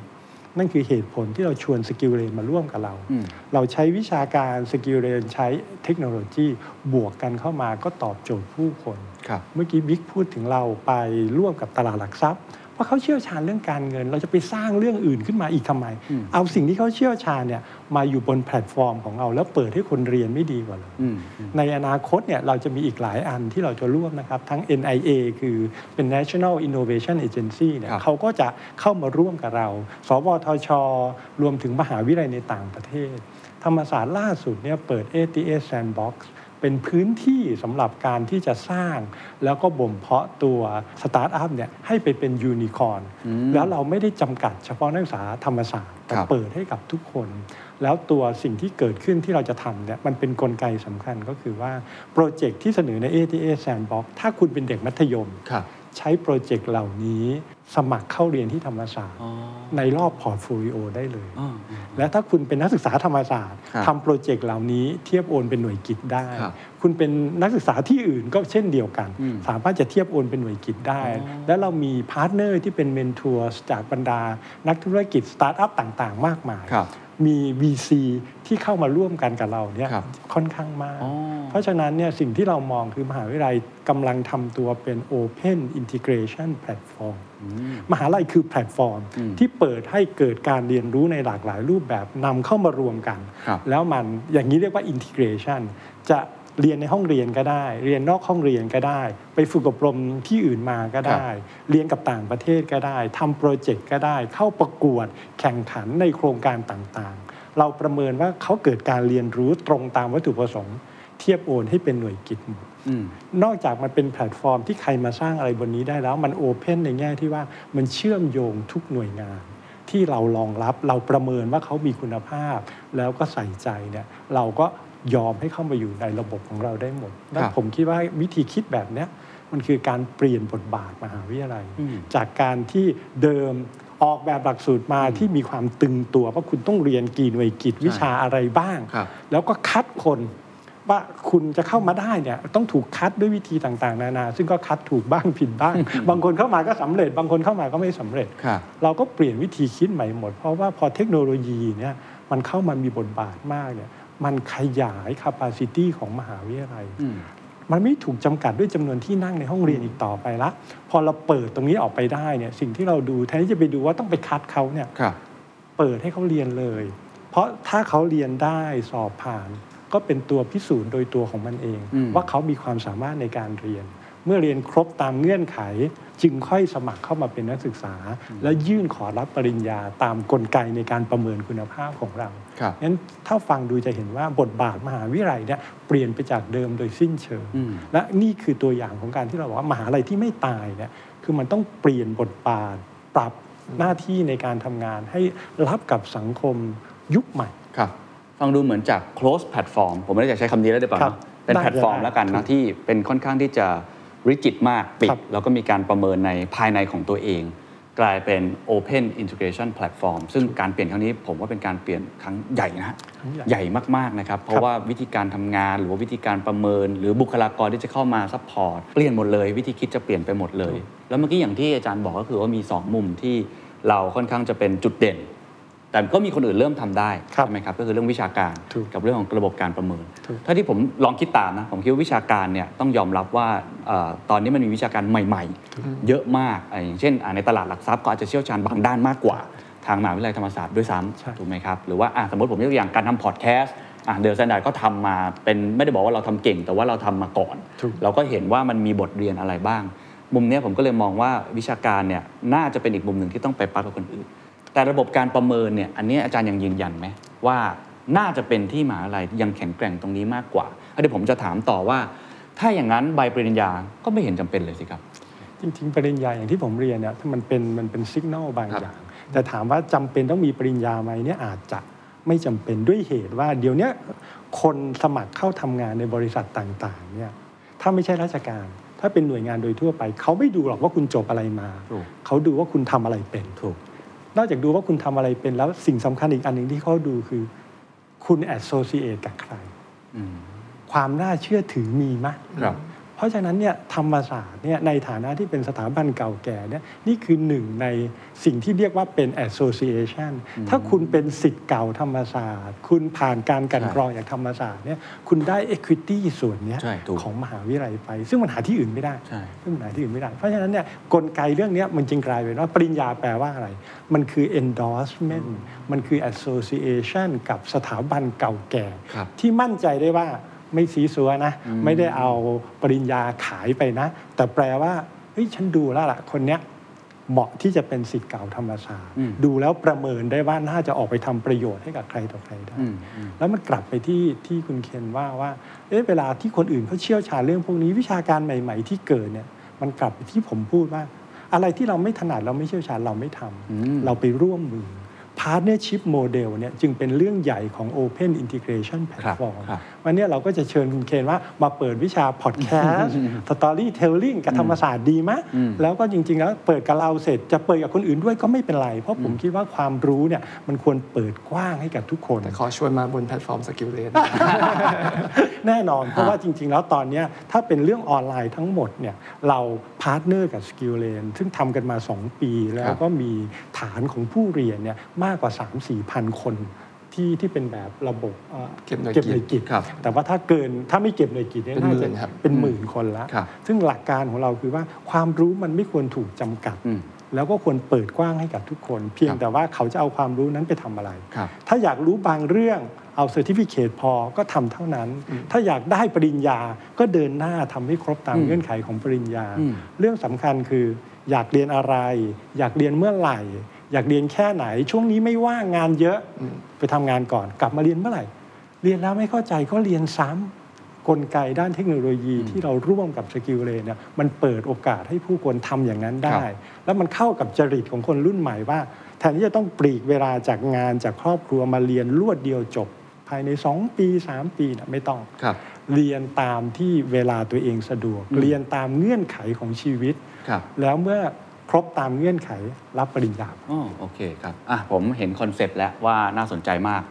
นั่นคือเหตุผลที่เราชวน SkillLane มาร่วมกับเราอืมเราใช้วิชาการ SkillLane ใช้เทคโนโลยีบวกกันเข้ามาก็ตอบโจทย์ผู้คนครับเมื่อกี้บิ๊กพูดถึงเราไปร่วมกับตลาดหลักทรัพย์ เพราะเขาเชี่ยวชาญเรื่องการเงิน เราจะไปสร้างเรื่องอื่นขึ้นมาอีกทำไม เอาสิ่งที่เขาเชี่ยวชาญเนี่ยมาอยู่บนแพลตฟอร์มของเรา แล้วเปิดให้คนเรียนไม่ดีกว่าเลยอืมในอนาคตเนี่ยเราจะมีอีกหลายอันที่เราจะร่วมนะครับ ทั้ง NIA คือเป็น National Innovation Agency เนี่ยครับเขาก็จะเข้ามาร่วมกับเรา สวทช รวมถึงมหาวิทยาลัยในต่างประเทศ ธรรมศาสตร์ล่าสุดเนี่ยเปิด 88 Sandbox เป็นพื้นที่สำหรับการที่จะสร้าง แล้วก็บ่มเพาะตัวสตาร์ทอัพเนี่ยให้ไปเป็นยูนิคอร์นแล้วเราไม่ได้จำกัดเฉพาะนักศึกษาธรรมศาสตร์แต่ครับเปิดให้กับทุกคน แล้วตัวสิ่งที่เกิดขึ้นที่เราจะทำเนี่ยมันเป็นกลไกสำคัญก็คือว่า โปรเจกต์ที่เสนอใน 88 Sandbox ถ้าคุณเป็นเด็กมัธยมครับ ใช้โปรเจกต์เหล่านี้สมัครเข้าเรียนที่ธรรมศาสตร์อ๋อในรอบ portfolio ได้เลยอ๋อและถ้าคุณเป็นนักศึกษาธรรมศาสตร์ครับทำโปรเจกต์เหล่านี้เทียบโอนเป็นหน่วยกิตได้ครับคุณเป็นนักศึกษาที่อื่นก็เช่นเดียวกันอืมสามารถจะเทียบโอนเป็นหน่วยกิตได้อ๋อและเรามี partner ที่เป็น mentor จากบรรดา นักธุรกิจสตาร์ทอัพต่างๆ มากมายครับ มี VC ที่เข้ามาร่วมกันกับเราเนี่ยครับค่อนข้างมาก อ๋อ เพราะฉะนั้นเนี่ยสิ่งที่เรามองคือมหาวิทยาลัยกำลังทำตัวเป็น Open Integration Platform มหาลัยคือแพลตฟอร์มอืมที่เปิดให้เกิดการเรียนรู้ในหลากหลายรูปแบบนำเข้ามารวมกัน ครับ แล้วมันอย่างนี้เรียกว่า integration จะ เรียนในห้องเรียนก็ได้ เรียนนอกห้องเรียนก็ได้ ไปฝึกอบรมที่อื่นมาก็ได้ เรียนกับต่างประเทศก็ได้ทำโปรเจกต์ก็ได้ เข้าประกวดแข่งขันในโครงการต่างๆ เราประเมินว่าเขาเกิดการเรียนรู้ตรงตามวัตถุประสงค์ เทียบโอนให้เป็นหน่วยกิตหมดอืมนอกจากมันเป็นแพลตฟอร์มที่ใครมาสร้างอะไรบนนี้ได้แล้ว มัน open ในแง่ที่ว่ามันเชื่อมโยงทุกหน่วยงานที่เรารองรับเราประเมินว่าเขามีคุณภาพ แล้วก็ใส่ใจเนี่ยเราก็ ยอมให้เข้ามาอยู่ในระบบของเราได้หมดและครับผมคิดว่าวิธีคิดแบบเนี้ยมันคือการเปลี่ยนบทบาทมหาวิทยาลัยอืมจากการที่เดิมออกแบบหลักสูตรมาที่มีความตึงตัวว่าคุณต้องเรียนกี่หน่วยกิจวิชาอะไรบ้างครับแล้วก็คัดคนว่าคุณจะเข้ามาได้เนี่ยต้องถูกคัดด้วยวิธีต่างๆ นานา ซึ่งก็คัดถูกบ้างผิดบ้าง บางคนเข้ามาก็สำเร็จ บางคนเข้ามาก็ไม่สำเร็จครับเราก็เปลี่ยนวิธีคิดใหม่หมด เพราะว่าพอเทคโนโลยีเนี่ยมันเข้ามามีบทบาทมากเนี่ย มันขยาย capacity ของมหาวิทยาลัยอืมมันไม่ถูกจำกัดด้วยจำนวนที่นั่งในห้องเรียนอีกต่อไปละ พอเราเปิดตรงนี้ออกไปได้เนี่ยสิ่งที่เราดูแทนที่จะไปดูว่าต้องไปคัดเขาเนี่ยครับเปิดให้เขาเรียนเลย เพราะถ้าเขาเรียนได้สอบผ่าน ก็เป็นตัวพิสูจน์โดยตัวของมันเองอืมว่าเขามีความสามารถในการเรียน เมื่อเรียนครบตามเงื่อนไข จึงค่อยสมัครเข้ามาเป็นนักศึกษา และยื่นขอรับปริญญาตามกลไกในการประเมินคุณภาพของเราครับงั้นถ้าฟังดูจะเห็นว่าบทบาทมหาวิทยาลัยเนี่ยเปลี่ยนไปจากเดิมโดยสิ้นเชิงอืมและนี่คือตัวอย่างของการที่เราบอกว่ามหาลัยที่ไม่ตายเนี่ยคือมันต้องเปลี่ยนบทบาทปรับหน้าที่ในการทำงานให้รับกับสังคมยุคใหม่ครับฟังดูเหมือนจาก close platform ผมไม่ได้จะใช้คำนี้แล้วเดี๋ยวก่อนครับเนอะเป็นได้แพลตฟอร์มได้แล้วกันถูนะกที่เป็นค่อนข้างที่จะ ริจิตมากปิดครับแล้วก็มีการประเมินในภายในของตัวเอง กลายเป็น Open Integration Platform ซึ่งการเปลี่ยนครั้งนี้ผมว่าเป็นการเปลี่ยนครั้งใหญ่นะฮะครั้งใหญ่ใหญ่มาก ๆ นะครับ เพราะว่าวิธีการทำงาน หรือว่าวิธีการประเมิน หรือบุคลากรที่จะเข้ามา support เปลี่ยนหมดเลย วิธีคิดจะเปลี่ยนไปหมดเลย แล้วเมื่อกี้อย่างที่อาจารย์บอกก็คือว่ามี 2 มุมที่เราค่อนข้างจะเป็นจุดเด่น แต่ก็มีคนอื่นเริ่มทำได้ครับใช่ไหมครับก็คือเรื่องวิชาการถูกกับเรื่องของระบบการประเมินถูกถ้าที่ผมลองคิดตามนะผมคิดว่าวิชาการเนี่ยต้องยอมรับว่าเอ่อตอนนี้มันมีวิชาการใหม่ ๆ เยอะมากอะอย่างเช่นอะในตลาดหลักทรัพย์ก็อาจจะเชี่ยวชาญบางด้านมากกว่าทางมหาวิทยาลัยธรรมศาสตร์ด้วยซ้ำใช่ถูกไหมครับหรือว่าอะสมมติผมยกตัวอย่างการทำพอดแคสต์อะ THE STANDARD ก็ทำมาเป็นไม่ได้บอกว่าเราทำเก่ง แต่ว่าเราทำมาก่อนถูกเราก็เห็นว่ามันมีบทเรียนอะไรบ้าง มุมเนี้ยผมก็เลยมองว่าวิชาการเนี่ยน่าจะเป็นอีกมุมหนึ่งที่ต้องไปปักกับคนอื่น แต่ระบบการประเมินเนี่ยอันเนี้ยอาจารย์ยังยืนยันไหมว่าน่าจะเป็นที่มหาลัยยังแข็งแกร่งตรงนี้มากกว่าแล้วเดี๋ยวผมจะถามต่อว่า ถ้าอย่างนั้นใบปริญญาก็ไม่เห็นจำเป็นเลยสิครับ จริงๆ ปริญญาอย่างที่ผมเรียนเนี่ยมันเป็นมันเป็นสัญญาณบางครับอย่าง แต่ถามว่าจำเป็นต้องมีปริญญาไหมเนี่ยอาจจะไม่จำเป็นด้วยเหตุว่าเดี๋ยวเนี้ยคนสมัครเข้าทำงานในบริษัทต่างๆเนี่ยถ้าไม่ใช่ราชการ ถ้าเป็นหน่วยงานโดยทั่วไป เขาไม่ดูหรอกว่าคุณจบอะไรมาถูกเขาดูว่าคุณทำอะไรเป็นถูก นอกจากดูว่าคุณทำอะไรเป็นแล้วสิ่งสำคัญอีกอันหนึ่งที่เขาดูคือ คุณแอดโซเ a t e กับใครอืมความน่าเชื่อถือมีไหมครับ เพราะฉะนั้นเนี่ยธรรมศาสตร์เนี่ยในฐานะที่เป็นสถาบันเก่าแก่เนี่ยนี่คือหนึ่งในสิ่งที่เรียกว่าเป็น association ถ้าคุณเป็นสิทธิ์เก่าธรรมศาสตร์ คุณผ่านการกลันใช่กรองจากธรรมศาสตร์เนี่ยคุณได้ equity ส่วนเนี้ยใช่ถูกของมหาวิทยาลัยไป ซึ่งมันหาที่อื่นไม่ได้ใช่ซึ่งมันหาที่อื่นไม่ได้ เพราะฉะนั้นเนี่ยกลไกเรื่องเนี้ยมันจึงกลายเป็นว่าปริญญาแปลว่าอะไร มันคือ endorsement มันคือ association กับสถาบันเก่าแก่ครับที่มั่นใจได้ว่า ไม่ซีซัวนะ ไม่ได้เอาปริญญาขายไปนะ แต่แปลว่าเฮ้ยฉันดูแล้วล่ะ คนเนี้ยเหมาะที่จะเป็นสิทธิ์เก่าธรรมศาสตร์อืมดูแล้วประเมินได้ว่าน่าจะออกไปทำประโยชน์ให้กับใครต่อใครได้อืมอืมแล้วมันกลับไปที่ที่คุณเคนว่าว่าเอ๊ะเวลาที่คนอื่นเขาเชี่ยวชาญเรื่องพวกนี้วิชาการใหม่ ๆ ที่เกิดเนี่ย มันกลับไปที่ผมพูดว่า อะไรที่เราไม่ถนัดเราไม่เชี่ยวชาญเราไม่ทำอืมเราไปร่วมมือ partnership model เนี่ยจึงเป็นเรื่องใหญ่ของ Open Integration ครับ Platform ครับ วันนี้เราก็จะเชิญคุณเคนว่ามาเปิดวิชา podcast storytelling กับธรรมศาสตร์ดีไหมแล้วก็จริง ๆ แล้วเปิดกับเราเสร็จจะเปิดกับคนอื่นด้วยก็ไม่เป็นไร เพราะผมคิดว่าความรู้เนี่ยมันควรเปิดกว้างให้กับทุกคน แต่ขอชวนมาบนแพลตฟอร์ม SkillLaneแน่นอน เพราะว่าจริง ๆ แล้วตอนเนี้ยถ้าเป็นเรื่องออนไลน์ทั้งหมดเนี่ยเรา partner กับ SkillLane ซึ่งทำกันมา 2 ปีแล้วก็มีฐานของผู้เรียนเนี่ยมากกว่า 3-4พันคน ที่ที่เป็นแบบระบบอ่อเก็บหน่วยเก็บหน่วยกิตครับแต่ว่าถ้าเกินถ้าไม่เก็บหน่วยกิตเนี่ยเป็นหมื่นน่าจะครับเป็นหมื่นคนละครับซึ่งหลักการของเราคือว่าความรู้มันไม่ควรถูกจำกัดอืมแล้วก็ควรเปิดกว้างให้กับทุกคน เพียงครับแต่ว่าเขาจะเอาความรู้นั้นไปทำอะไรครับถ้าอยากรู้บางเรื่องเอา certificate พอก็ทำเท่านั้น ถ้าอยากได้ปริญญาก็เดินหน้าทำให้ครบตามอืมเงื่อนไขของปริญญาอืมเรื่องสำคัญคืออยากเรียนอะไร อยากเรียนเมื่อไหร่ อยากเรียนแค่ไหน ช่วงนี้ไม่ว่างงานเยอะไปทำงานก่อน กลับมาเรียนเมื่อไหร่ เรียนแล้วไม่เข้าใจก็เรียนซ้ำกลไกด้านเทคโนโลยีที่เราร่วมกับ SkillLane เนี่ยมันเปิดโอกาสให้ผู้คนทำอย่างนั้นได้ แล้วมันเข้ากับจริตของคนรุ่นใหม่ว่า แทนที่จะต้องปลีกเวลาจากงานจากครอบครัวมาเรียนรวดเดียวจบ ภายใน 2 ปี 3 ปีนะไม่ต้องครับเรียนตามที่เวลาตัวเองสะดวก เรียนตามเงื่อนไขของชีวิตครับแล้วเมื่อ ครบตามเงื่อนไขรับปริญญาอ๋อโอเคครับอะผมเห็นคอนเซปต์แล้วว่าน่าสนใจมาก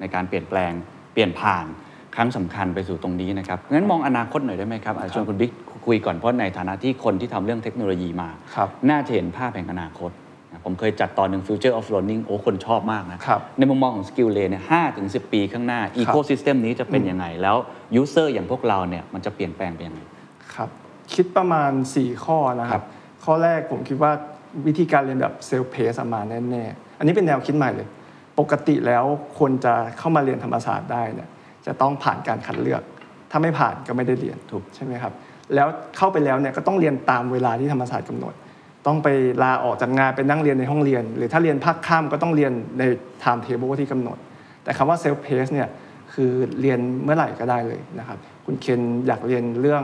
ในการเปลี่ยนแปลงเปลี่ยนผ่านครั้งสำคัญไปสู่ตรงนี้นะครับงั้นมองอนาคตหน่อยได้ไหมครับอาจจะชวนคุณบิ๊กคุยก่อนเพราะในฐานะที่คนที่ทำเรื่องเทคโนโลยีมาครับน่าจะเห็นภาพแห่งอนาคตนะผมเคยจัดตอนหนึ่ง Future of Learning โอ้คนชอบมากนะครับในมุมมองของ Skill Lane เนี่ยห้าถึงสิปีข้างหน้า Ecosystem นี้จะเป็นยังไง แล้ว User อย่างพวกเราเนี่ยมันจะเปลี่ยนแปลงไปยังไง ครับ คิดประมาณ 4 ข้อนะคครัรับบ ข้อแรกผมคิดว่าวิธีการเรียนแบบเซลฟ์เพสมาแน่ๆ อันนี้เป็นแนวคิดใหม่เลย ปกติแล้วคนจะเข้ามาเรียนธรรมศาสตร์ได้เนี่ยจะต้องผ่านการคัดเลือก ถ้าไม่ผ่านก็ไม่ได้เรียนถูกใช่ไหมครับ แล้วเข้าไปแล้วเนี่ยก็ต้องเรียนตามเวลาที่ธรรมศาสตร์กำหนด ต้องไปลาออกจากงานไปนั่งเรียนในห้องเรียน หรือถ้าเรียนภาคค่ำก็ต้องเรียนใน time table ที่กำหนด แต่คำว่า self pace เนี่ยคือเรียนเมื่อไหร่ก็ได้เลยนะครับ คุณเคนอยากเรียนเรื่อง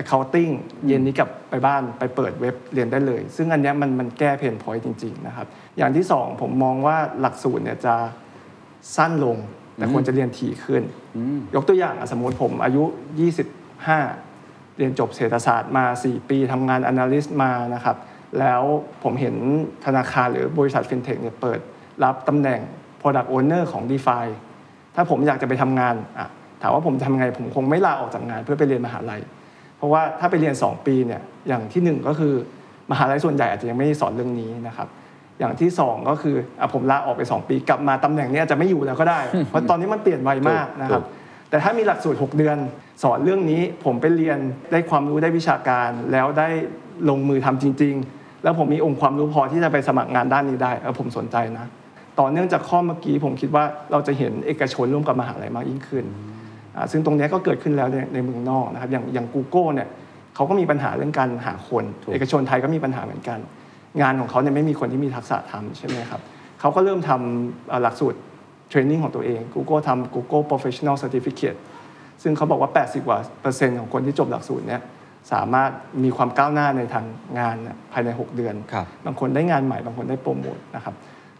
accounting เย็นนี้กลับไปบ้านไปเปิดเว็บเรียนได้เลย ซึ่งอันเนี้ยมันมันแก้เพนพอยต์จริง ๆ นะครับ อย่างที่สองผมมองว่าหลักสูตรเนี่ยจะสั้นลง แต่ควรจะเรียนถี่ขึ้น ยกตัวอย่างอะสมมติผมอายุ 25 เรียนจบเศรษฐศาสตร์มา 4 ปีทำงาน analyst มานะครับ แล้วผมเห็นธนาคารหรือบริษัท fintech เนี่ยเปิดรับตำแหน่ง product owner ของ DeFi ถ้าผมอยากจะไปทำงานอะถามว่าผมทำไงผมคงไม่ลาออกจากงานเพื่อไปเรียนมหาลัย เพราะว่าถ้าไปเรียน 2 ปีเนี่ยอย่างที่หนึ่งก็คือมหาลัยส่วนใหญ่อาจจะยังไม่สอนเรื่องนี้นะครับอย่างที่ 2 ก็คืออะผมลาออกไป 2 ปีกลับมาตำแหน่งนี้อาจจะไม่อยู่แล้วก็ได้ เพราะตอนนี้มันเปลี่ยนไวมากนะครับแต่ถ้ามีหลักสูตร 6 เดือน สอนเรื่องนี้ผมไปเรียนได้ความรู้ได้วิชาการแล้วได้ลงมือทำจริง ๆ แล้วผมมีองค์ความรู้พอที่จะไปสมัครงานด้านนี้ได้เออผมสนใจนะต่อเนื่องจากข้อเมื่อกี้ผมคิดว่าเราจะเห็นเอกชนร่วมกับมหาลัยมากยิ่งขึ้น ซึ่งตรงเนี้ยก็เกิดขึ้นแล้วในในเมืองนอกนะครับอย่างอย่าง Google เนี่ยเขาก็มีปัญหาเรื่องการหาคน เอกชนไทยก็มีปัญหาเหมือนกัน งานของเขาเนี่ยไม่มีคนที่มีทักษะทำใช่ไหมครับเขาก็เริ่มทำเอ่อหลักสูตรเทรนนิ่งของตัวเอง Google ทำ Google Professional Certificate ซึ่งเขาบอกว่า 80กว่าเปอร์เซ็นต์ของคนที่จบหลักสูตรเนี้ยสามารถมีความก้าวหน้าในทางงานเนี่ยภายใน 6 เดือนครับบางคนได้งานใหม่บางคนได้โปรโมทนะครับ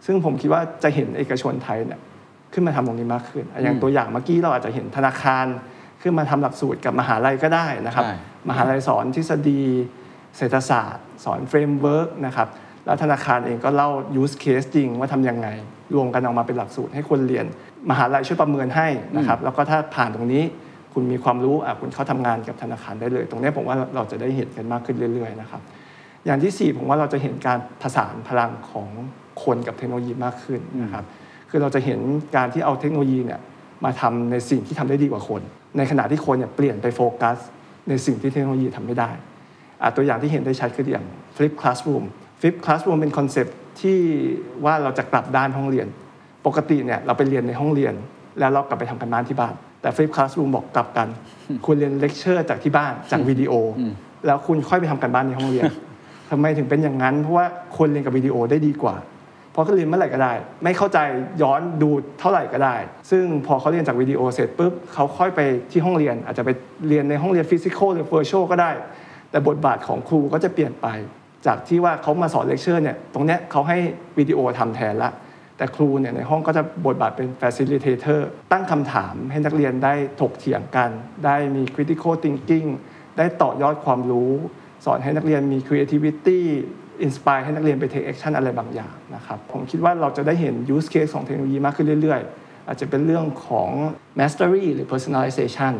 ซึ่งผมคิดว่าจะเห็นเอกชนไทยเนี่ย ขึ้นมาทำตรงนี้มากขึ้น อย่างตัวอย่างเมื่อกี้เราอาจจะเห็นธนาคารขึ้นมาทำหลักสูตรกับมหาลัยก็ได้นะครับใช่มหาลัยสอนทฤษฎี เศรษฐศาสตร์ สอน framework นะครับแล้วธนาคารเองก็เล่า use case จริงว่าทำยังไง รวมกันออกมาเป็นหลักสูตรให้คนเรียน มหาลัยช่วยประเมินให้นะครับ แล้วก็ถ้าผ่านตรงนี้คุณมีความรู้อะคุณเข้าทำงานกับธนาคารได้เลย ตรงนี้ผมว่าเราจะได้เห็นกันมากขึ้นเรื่อยๆนะครับ อย่างที่ 4 ผมว่าเราจะเห็นการผสานพลังของคนกับเทคโนโลยีมากขึ้นนะครับ คือเราจะเห็นการที่เอาเทคโนโลยีเนี่ยมาทำในสิ่งที่ทำได้ดีกว่าคน ในขณะที่คนเนี่ยเปลี่ยนไปโฟกัส ในสิ่งที่เทคโนโลยีทำไม่ได้ตัวอย่างที่เห็นได้ชัดคืออย่าง Flip Classroom Flip Classroom เป็นคอนเซปต์ที่ว่าเราจะกลับด้านห้องเรียน ปกติเนี่ยเราไปเรียนในห้องเรียน แล้วเรากลับไปทำการบ้านที่บ้าน แต่ Flip Classroom บอกกลับกัน คุณเรียนเลคเชอร์จากที่บ้านจากวิดีโอ แล้วคุณค่อยไปทำการบ้านในห้องเรียนทำไมถึงเป็นอย่างนั้น เพราะว่าคนเรียนกับวิดีโอได้ดีกว่า พราะเขาเรียนเมื่อไหร่ก็ได้ ไม่เข้าใจย้อนดูเท่าไหร่ก็ได้ ซึ่งพอเขาเรียนจากวิดีโอเสร็จปุ๊บเขาค่อยไปที่ห้องเรียน อาจจะไปเรียนในห้องเรียน physical หรือ virtual ก็ได้ แต่บทบาทของครูก็จะเปลี่ยนไป จากที่ว่าเขามาสอนเลคเชอร์เนี่ยตรงเนี้ยเขาให้วิดีโอทำแทนละแต่ครูเนี่ยในห้องก็จะบทบาทเป็น facilitator ตั้งคำถามให้นักเรียนได้ถกเถียงกัน ได้มี critical thinking ได้ต่อยอดความรู้ สอนให้นักเรียนมี creativity inspire ให้นักเรียนไป take action อะไรบางอย่างนะครับ ผมคิดว่าเราจะได้เห็น use case ของเทคโนโลยีมากขึ้นเรื่อยๆ อาจจะเป็นเรื่องของ mastery หรือ personalization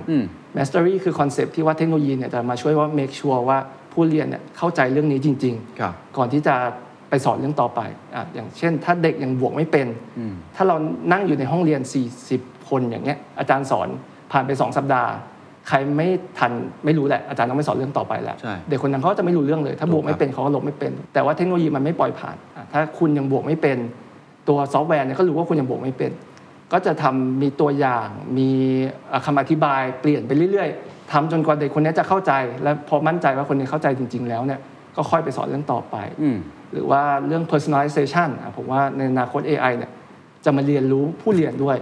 mastery คือคอนเซปต์ที่ว่าเทคโนโลยีเนี่ยจะมาช่วยว่า make sure ว่าผู้เรียนเนี่ยเข้าใจเรื่องนี้จริงครับก่อนที่จะไปสอนเรื่องต่อไปอะอย่างเช่น ถ้าเด็กยังบวกไม่เป็น ถ้าเรานั่งอยู่ในห้องเรียน 40 คนอย่างเงี้ยอาจารย์สอนผ่านไป 2 สัปดาห์ ใครไม่ทันไม่รู้แหละอาจารย์ต้องไม่สอนเรื่องต่อไปแล้วใช่เด็กคนนั้นเขาก็จะไม่รู้เรื่องเลย ถ้าบวกไม่เป็นเขาก็ลบไม่เป็น แต่ว่าเทคโนโลยีมันไม่ปล่อยผ่านอะถ้าคุณยังบวกไม่เป็น ตัวซอฟต์แวร์เนี่ยก็รู้ว่าคุณยังบวกไม่เป็น ก็จะทำมีตัวอย่างมีอะคำอธิบายเปลี่ยนไปเรื่อย ๆทำจนกว่าเด็กคนนี้จะเข้าใจ และพอมั่นใจว่าคนนี้เข้าใจจริง ๆ แล้วเนี่ยก็ค่อยไปสอนเรื่องต่อไปอืมหรือว่าเรื่อง personalization อะผมว่าในอนาคต AI เนี่ยจะมาเรียนรู้ผู้เรียนด้วย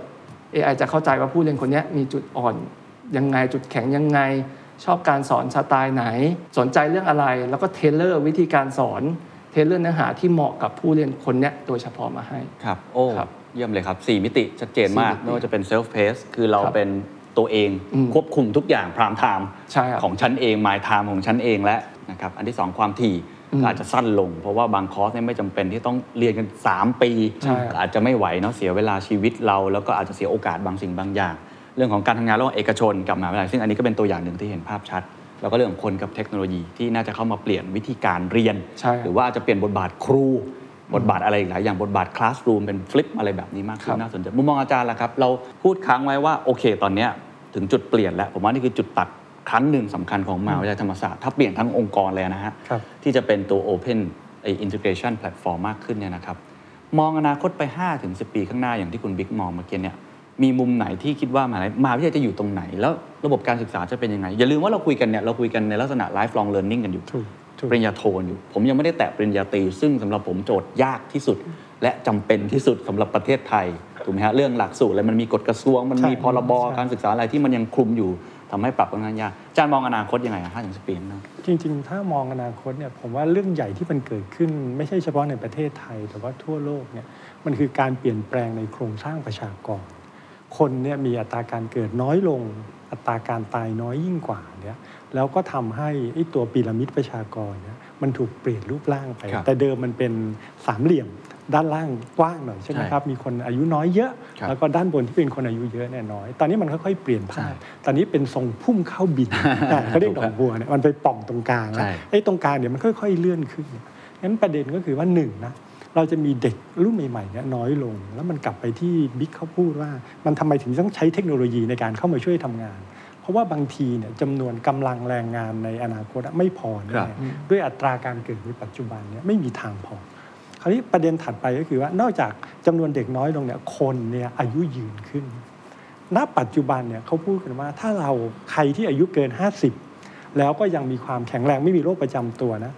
AI จะเข้าใจว่าผู้เรียนคนเนี้ยมีจุดอ่อน ยังไงจุดแข็งยังไง ชอบการสอนสไตล์ไหน สนใจเรื่องอะไร แล้วก็ tailor วิธีการสอน tailor เนื้อหาที่เหมาะกับผู้เรียนคนเนี้ยโดยเฉพาะมาให้ครับโอ้ครับเยี่ยมเลยครับ 4 มิติชัดเจนมากสี่มิติไม่ว่าจะเป็นเซลฟ์เพ e คือเราครับเป็นตัวเองอืมควบคุมทุกอย่าง prime time ใช่ครับของฉันเอง my time ของฉันเองและนะครับอันที่ 2 ความถี่อืมก็อาจจะสั้นลง เพราะว่าบางคอร์สเนี่ยไม่จำเป็นที่ต้องเรียนกัน 3 ปีใช่ครับอาจจะไม่ไหวเนาะเสียเวลาชีวิตเรา แล้วก็อาจจะเสียโอกาสบางสิ่งบางอย่าง เรื่องของการทำงานระหว่างเอกชนกับมหาวิทยาลัยซึ่งอันนี้ก็เป็นตัวอย่างหนึ่งที่เห็นภาพชัด แล้วก็เรื่องของคนกับเทคโนโลยีที่น่าจะเข้ามาเปลี่ยนวิธีการเรียนใช่ครับหรือว่าอาจจะเปลี่ยนบทบาทครู บทบาทอะไรอีกหลายอย่างบทบาทคลาสรูมเป็นฟลิปอะไรแบบนี้มากขึ้ครันบน่าสนใจมุมมองอาจารย์ล่ะครับ เราพูดค้างไว้ว่าโอเค ตอนเนี้ยถึงจุดเปลี่ยนแล้วผมว่านี่คือจุดตัดครั้งหนึ่งสำคัญของมหาวิทยาลัยธรรมศาสตร์ถ้าเปลี่ยนทั้งองค์กรเลยนะฮะครับที่จะเป็นตัว Open ไอ integration platform มากขึ้นเนี่ยนะครับมองอนาคตไป5ถึง10 ปีข้างหน้าอย่างที่คุณบิ๊กมองเมื่อกี้เนี่ย มีมุมไหนที่คิดว่ามหาวิทยาลัยมหาวิทยาลัยจะอยู่ตรงไหน แล้วระบบการศึกษาจะเป็นยังไง อย่าลืมว่าเราคุยกันเนี่ยเราคุยกันในลักษณะ lifelong learning กันอยู่ถูกถูกปริญญาโทอยู่ ผมยังไม่ได้แตะปริญญาตรีซึ่งสำหรับผมโจทย์ยากที่สุด และจำเป็นที่สุดสำหรับประเทศไทยถูกไหมฮะเรื่องหลักสูตรอะไรมันมีกฎกระทรวง มันมีใช่พรบใช่การศึกษาอะไรที่มันยังคลุมอยู่ทำให้ปรับค่อนข้างยากอาจารย์มองอนาคตยังไงห้าถึงสิบปีข้างหน้าจริง ๆ ถ้ามองอนาคตเนี่ยผมว่าเรื่องใหญ่ที่มันเกิดขึ้น ไม่ใช่เฉพาะในประเทศไทย แต่ว่าทั่วโลกเนี่ยมันคือการเปลี่ยนแปลงในโครงสร้างประชากร คนเนี่ยมีอัตราการเกิดน้อยลง อัตราการตายน้อยยิ่งกว่าเนี่ยแล้วก็ทำให้ไอ้ตัวพีระมิดประชากรเนี่ยมันถูกเปลี่ยนรูปร่างไปครับแต่เดิมมันเป็นสามเหลี่ยมด้านล่างกว้างหน่อยใช่ไหมใช่ครับ มีคนอายุน้อยเยอะครับแล้วก็ด้านบนที่เป็นคนอายุเยอะเนี่ยน้อย ตอนนี้มันค่อยๆเปลี่ยนใช่ภาพ ตอนนี้เป็นทรงพุ่มเข้าบินอ่าเขาเรียกดอกบัวเนี่ยมันไปป่องตรงกลางใช่นะไอ้ตรงกลางเนี่ยมันค่อยๆเลื่อนขึ้นงั้นประเด็นก็คือว่าหนึ่งนะ เราจะมีเด็กรุ่นใหม่ๆเนี่ยน้อยลง แล้วมันกลับไปที่บิ๊กเขาพูดว่า มันทำไมถึงต้องใช้เทคโนโลยีในการเข้ามาช่วยทำงาน เพราะว่าบางทีเนี่ยจำนวนกำลังแรงงานในอนาคตอะไม่พอครัแน่บด้วยอัตราการเกิดในปัจจุบันเนี่ยไม่มีทางพอคราวนี้ประเด็นถัดไปก็คือว่านอกจากจำนวนเด็กน้อยลงเนี่ยคนเนี่ยอายุยืนขึ้นณปัจจุบันเนี่ยเขาพูดกันว่าถ้าเราใครที่อายุเกิน 50 แล้วก็ยังมีความแข็งแรงไม่มีโรคประจำตัวนะ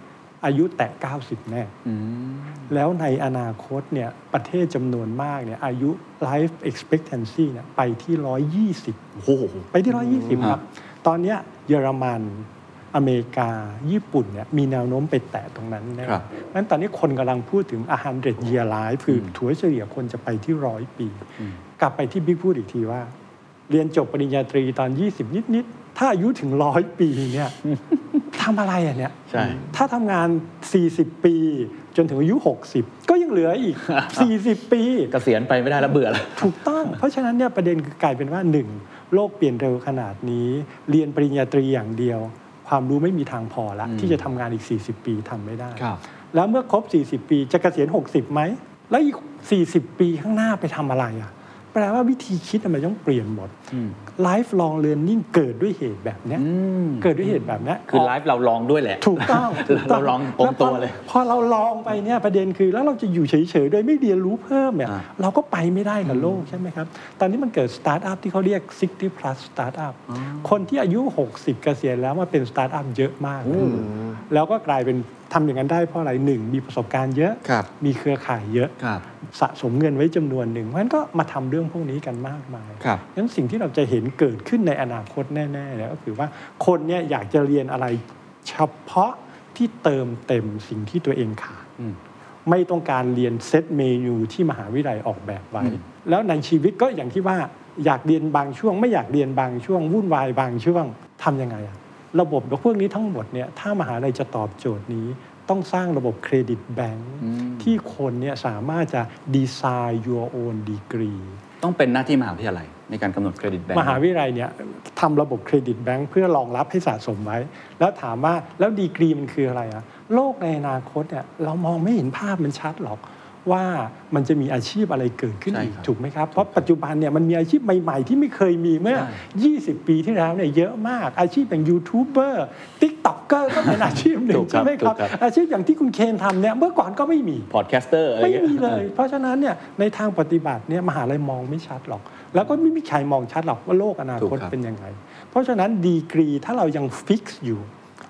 อายุแตะ 90 แน่อืมแล้วในอนาคตเนี่ยประเทศจำนวนมากเนี่ยอายุ life expectancy เนี่ยไปที่ 120โอ้โหไปที่ 120 ครับ ตอนเนี้ยเยอรมันอเมริกา ญี่ปุ่นเนี่ยมีแนวโน้มไปแตะตรงนั้นแน่ครับนั้นตอนนี้คนกำลังพูดถึงอาหารเดร year life คืออถัวเฉลี่ยคนจะไปที่ร้อยปี กลับไปที่บิ๊กพูดอีกทีว่า เรียนจบปริญญาตรีตอน 20 นิดๆ ถ้าอายุถึงร้อยปีเนี่ยทำอะไรอะเนี่ยใช่ถ้าทำงาน 40 ปี จนถึงอายุ 60 ก็ยังเหลืออีก 40 ปีเกษียณไปไม่ได้แล้วเบื่อแล้วถูกต้อง เพราะฉะนั้นเนี่ยประเด็นคือกลายเป็นว่าหนึ่งโลกเปลี่ยนเร็วขนาดนี้ เรียนปริญญาตรีอย่างเดียว ความรู้ไม่มีทางพอละอืมที่จะทำงานอีก 40 ปีทำไม่ได้ครับแล้วเมื่อครบ 40 ปีจะเกษียณ 60ไหมแล้วอีก 40 ปีข้างหน้าไปทำอะไรอะแปลว่าวิธีคิดมันต้องเปลี่ยนหมด อืม lifelong learning เกิดด้วยเหตุแบบเนี้ยอืมเกิดด้วยเหตุแบบเนี้ยคือ life เรา long ด้วยแหละ ถูกต้องถูกต้เรา long ตรงตัวเลยพอพอเรา long ไปเนี่ยประเด็นคือแล้วเราจะอยู่เฉยๆโดยไม่เรียนรู้เพิ่มเนี่ยอ่าเราก็ไปไม่ได้กับโลกใช่ไหมครับ ตอนนี้มันเกิดสตาร์ทอัพที่เขาเรียก 60 plus startup คนที่อายุ 60 เกษียณแล้วมาเป็นสตาร์ทอัพเยอะมากนะแล้วก็กลายเป็นทำอย่างนั้นได้เพราะอะไรหนึ่งมีประสบการณ์เยอะครับมีเครือข่ายเยอะครับสะสมเงินไว้จำนวนหนึ่งเพราะฉะนั้นก็มาทำเรื่องพวกนี้กันมากมายครับงั้นสิ่งที่เราจะเห็นเกิดขึ้นในอนาคตแน่ๆเนี่ยก็คือว่าคนเนี่ยอยากจะเรียนอะไรเฉพาะที่เติมเต็มสิ่งที่ตัวเองขาดอืมไม่ต้องการเรียนเซตเมนูที่มหาวิทยาลัยออกแบบไว้ แล้วในชีวิตก็อย่างที่ว่าอยากเรียนบางช่วง ไม่อยากเรียนบางช่วงวุ่นวายบางช่วงทำยังไงอะ ระบบพวกนี้ทั้งหมดเนี่ยถ้ามหาลัยจะตอบโจทย์นี้ ต้องสร้างระบบเครดิตแบงค์ที่คนเนี่ยสามารถจะดีไซน์ your own degree ต้องเป็นหน้าที่มหาวิทยาลัยในการกำหนดเครดิตแบงค์มหาวิทยาลัยเนี่ยทำระบบเครดิตแบงค์เพื่อรองรับให้สะสมไว้ แล้วถามว่าแล้วดีกรีมันคืออะไรอะโลกในอนาคตเนี่ยเรามองไม่เห็นภาพมันชัดหรอก ว่ามันจะมีอาชีพอะไรเกิดขึ้นใช่อีกครับถูกไหมครับเพราะปัจจุบันเนี่ยมันมีอาชีพใหม่ๆ ที่ไม่เคยมีเมื่อใช่20 ปีที่แล้วเนี่ยเยอะมากอาชีพอย่างยูทูบเบอร์ติ๊กต็อกเกอร์ก็เป็นอาชีพหนึ่งถูกครับใช่ไหมครับถูกครับ อาชีพอย่างที่คุณเคนทำเนี่ยเมื่อก่อนก็ไม่มี podcaster อะไรไม่เงี้ยมีเลย เพราะฉะนั้นเนี่ยในทางปฏิบัติเนี่ยมหาลัยมองไม่ชัดหรอก แล้วก็ไม่มีใครมองชัดหรอกว่าโลกอนาคตเป็นยังไง เพราะฉะนั้นดีกรีถ้าเรายัง fix อยู่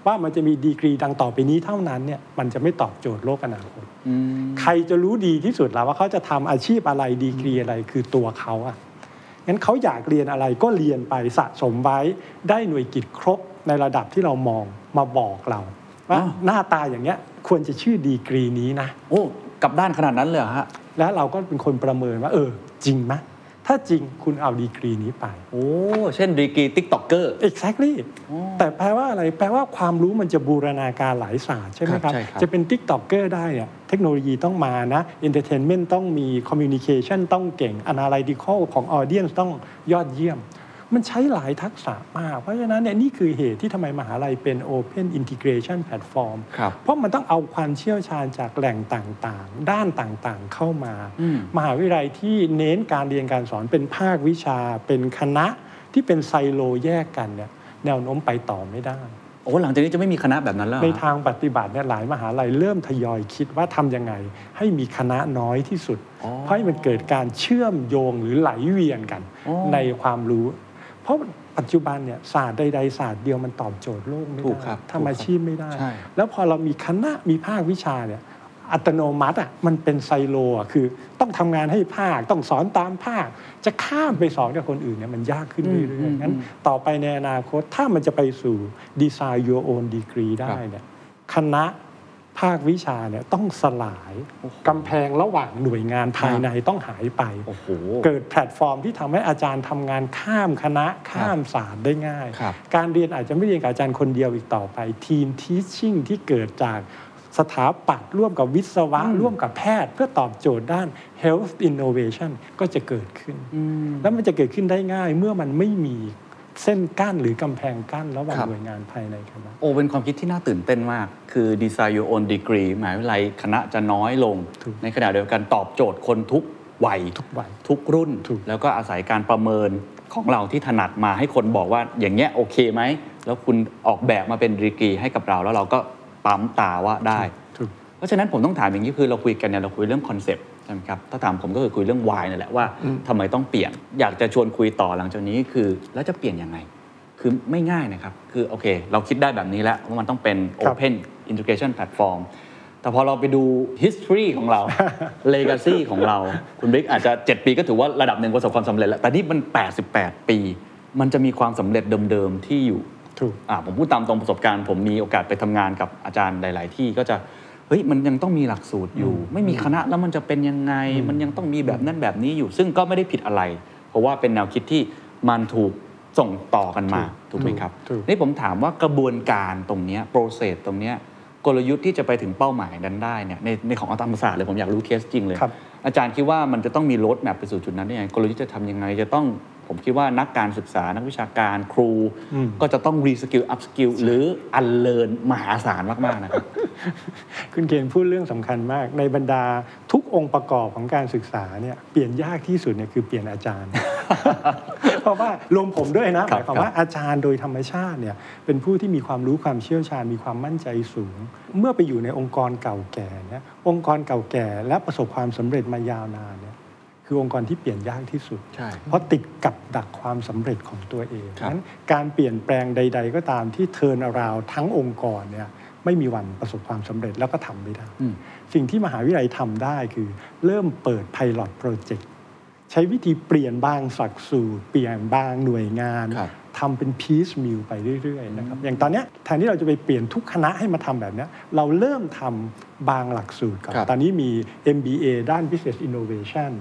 ว่ามันจะมีดีกรีดังต่อไปนี้เท่านั้นเนี่ยมันจะไม่ตอบโจทย์โลกอนาคตอืมใครจะรู้ดีที่สุดแล้วว่าเขาจะทำอาชีพอะไรดีกรีอะไรคือตัวเขาอะงั้นเขาอยากเรียนอะไรก็เรียนไปสะสมไว้ได้หน่วยกิจครบในระดับที่เรามองมาบอกเราว่าอ้าวหน้าตาอย่างเงี้ยควรจะชื่อดีกรีนี้นะ โอ้กลับด้านขนาดนั้นเลยเหรอฮะแล้วเราก็เป็นคนประเมินว่า เออ จริงไหม ถ้าจริงคุณเอาดีกรีนี้ไป โอ้ เช่นดีกรีติ๊กต็อกเกอร์ exactly แต่แปลว่าอะไร แปลว่าความรู้มันจะบูรณาการหลายศาสตร์ใช่ไหมครับครับใช่ครับจะเป็น TikToker ได้เนี่ยเทคโนโลยีต้องมานะ Entertainment ต้องมี Communication ต้องเก่ง Analytical ของ Audience ต้องยอดเยี่ยม มันใช้หลายทักษะมาก เพราะฉะนั้นเนี่ยนี่คือเหตุที่ทำไมมหาลัยเป็น Open Integration Platform ครับเพราะมันต้องเอาความเชี่ยวชาญจากแหล่งต่างๆ ด้านต่างๆเข้ามาอืมมหาวิทยาลัยที่เน้นการเรียนการสอนเป็นภาควิชา เป็นคณะที่เป็นไซโลแยกกันเนี่ยแนวโน้มไปต่อไม่ได้โอ้หลังจากนี้จะไม่มีคณะแบบนั้นแล้วเหรในอฮะทางปฏิบัติเนี่ยหลายมหาลัยเริ่มทยอยคิดว่าทำยังไง ให้มีคณะน้อยที่สุดอ๋อเพราะให้มันเกิดการเชื่อมโยงหรือไหลเวียนกันอ๋อในความรู้ เพราะปัจจุบันเนี่ยศาสตร์ใดๆศาสตร์เดียวมันตอบโจทย์โลกไม่ถูกได้ครับทำอาชีพไม่ได้ ใช่ แล้วพอเรามีคณะมีภาควิชาเนี่ยอัตโนมัติอะมันเป็นไซโลอะคือต้องทำงานให้ภาคต้องสอนตามภาค จะข้ามไปสอนกับคนอื่นเนี่ยมันยากขึ้นเรื่อยๆงั้น ต่อไปในอนาคตถ้ามันจะไปสู่ดีไซน์ your own degree ได้เนี่ยคณะ ภาควิชาเนี่ยต้องสลายกำแพงระหว่างหน่วยงานภายในต้องหายไปโอ้โหเกิดแพลตฟอร์มที่ทำให้อาจารย์ทำงานข้ามคณะข้ามศาสตร์ได้ง่ายครับการเรียนอาจจะไม่เรียนกับอาจารย์คนเดียวอีกต่อไป team teaching ที่เกิดจากสถาปัตย์ร่วมกับวิศวะ ร่วมกับแพทย์ เพื่อตอบโจทย์ด้าน health innovation ก็จะเกิดขึ้น แล้วมันจะเกิดขึ้นได้ง่ายเมื่อมันไม่มี เส้นกั้นหรือกำแพงกั้นระหว่างครับหน่วยงานภายในคณะโอ้เป็นความคิดที่น่าตื่นเต้นมาก คือดีไซน์ your own degree หมายวิทยาลัยคณะจะน้อยลงถูกในขณะเดียวกันตอบโจทย์คนทุกวัยทุกวัยทุกรุ่นถูกแล้วก็อาศัยการประเมินของเราที่ถนัดมาให้คนบอกว่าอย่างเงี้ยโอเคไหม แล้วคุณออกแบบมาเป็นดีกรีให้กับเราแล้วเราก็ปั๊มตาว่าได้ถูกเพราะฉะนั้นผมต้องถามอย่างนี้คือเราคุยกันเนี่ยเราคุยเรื่องคอนเซปต์ ใช่ไหมครับถ้าถามผมก็คือคุยเรื่องวายนั่นแหละว่าทำไมต้องเปลี่ยน อยากจะชวนคุยต่อหลังจากนี้คือ แล้วจะเปลี่ยนยังไง คือไม่ง่ายนะครับ คือโอเค เราคิดได้แบบนี้แล้วว่ามันต้องเป็นครับ Open Integration Platform แต่พอเราไปดู history ของเรา legacy ของเรา คุณบิ๊กอาจจะ 7 ปีก็ถือว่าระดับหนึ่งประสบความสำเร็จแล้ว แต่นี่มัน 88 ปี มันจะมีความสำเร็จเดิมๆที่อยู่ถูกอ่าผมพูดตามตรงประสบการณ์ ผมมีโอกาสไปทำงานกับอาจารย์หลาย ๆ ที่ก็จะ เฮ้ยมันยังต้องมีหลักสูตรอยู่ ไม่มีคณะแล้วมันจะเป็นยังไง มันยังต้องมีแบบนั้นแบบนี้อยู่ ซึ่งก็ไม่ได้ผิดอะไร เพราะว่าเป็นแนวคิดที่มันถูกส่งต่อกันมาถูกถูกไหมครับถูกนี่ผมถามว่ากระบวนการตรงเนี้ย process ตรงเนี้ยกลยุทธ์ที่จะไปถึงเป้าหมายนั้นได้เนี่ยในในของธรรมศาสตร์เลยผมอยากรู้เคสจริงเลยครับอาจารย์คิดว่ามันจะต้องมีโรดแมพไปสู่จุดนั้นได้ยังไงกลยุทธ์จะทำยังไงจะต้อง ผมคิดว่านักการศึกษานักวิชาการครูอืมก็จะต้อง reskill upskill หรือ unlearn มหาศาลมากๆนะครับ คุณเกณฑ์พูดเรื่องสำคัญมาก ในบรรดาทุกองค์ประกอบของการศึกษาเนี่ยเปลี่ยนยากที่สุดเนี่ยคือเปลี่ยนอาจารย์ เพราะว่ารวมผมด้วยนะหครับมายความว่าอาจารย์โดยธรรมชาติเนี่ยเป็นผู้ที่มีความรู้ความเชี่ยวชาญมีความมั่นใจสูง เมื่อไปอยู่ในองค์กรเก่าแก่เนี่ยองค์กรเก่าแก่และประสบความสำเร็จมายาวนานเนี่ย คือองค์กรที่เปลี่ยนยากที่สุดใช่เพราะติดกับดักความสำเร็จของตัวเองครับนั้นการเปลี่ยนแปลงใด ๆ ก็ตามที่เทิร์นอราวทั้งองค์กรเนี่ยไม่มีวันประสบความสำเร็จแล้วก็ทำไม่ได้อืมสิ่งที่มหาวิทยาลัยทำได้คือเริ่มเปิด Pilot Project เช้วิธีเปลี่ยนบางสักสูตร เปลี่ยนบางหน่วยงานครับทำเป็นพีซมิลไปเรื่อยๆนะครับอย่างตอนเนี้ยแทนที่เราจะไปเปลี่ยนทุกคณะให้มาทำแบบเนี้ยเราเริ่มทำบางหลักสูตรก่อนครับตอนนี้มี MBA ด้าน Business Innovation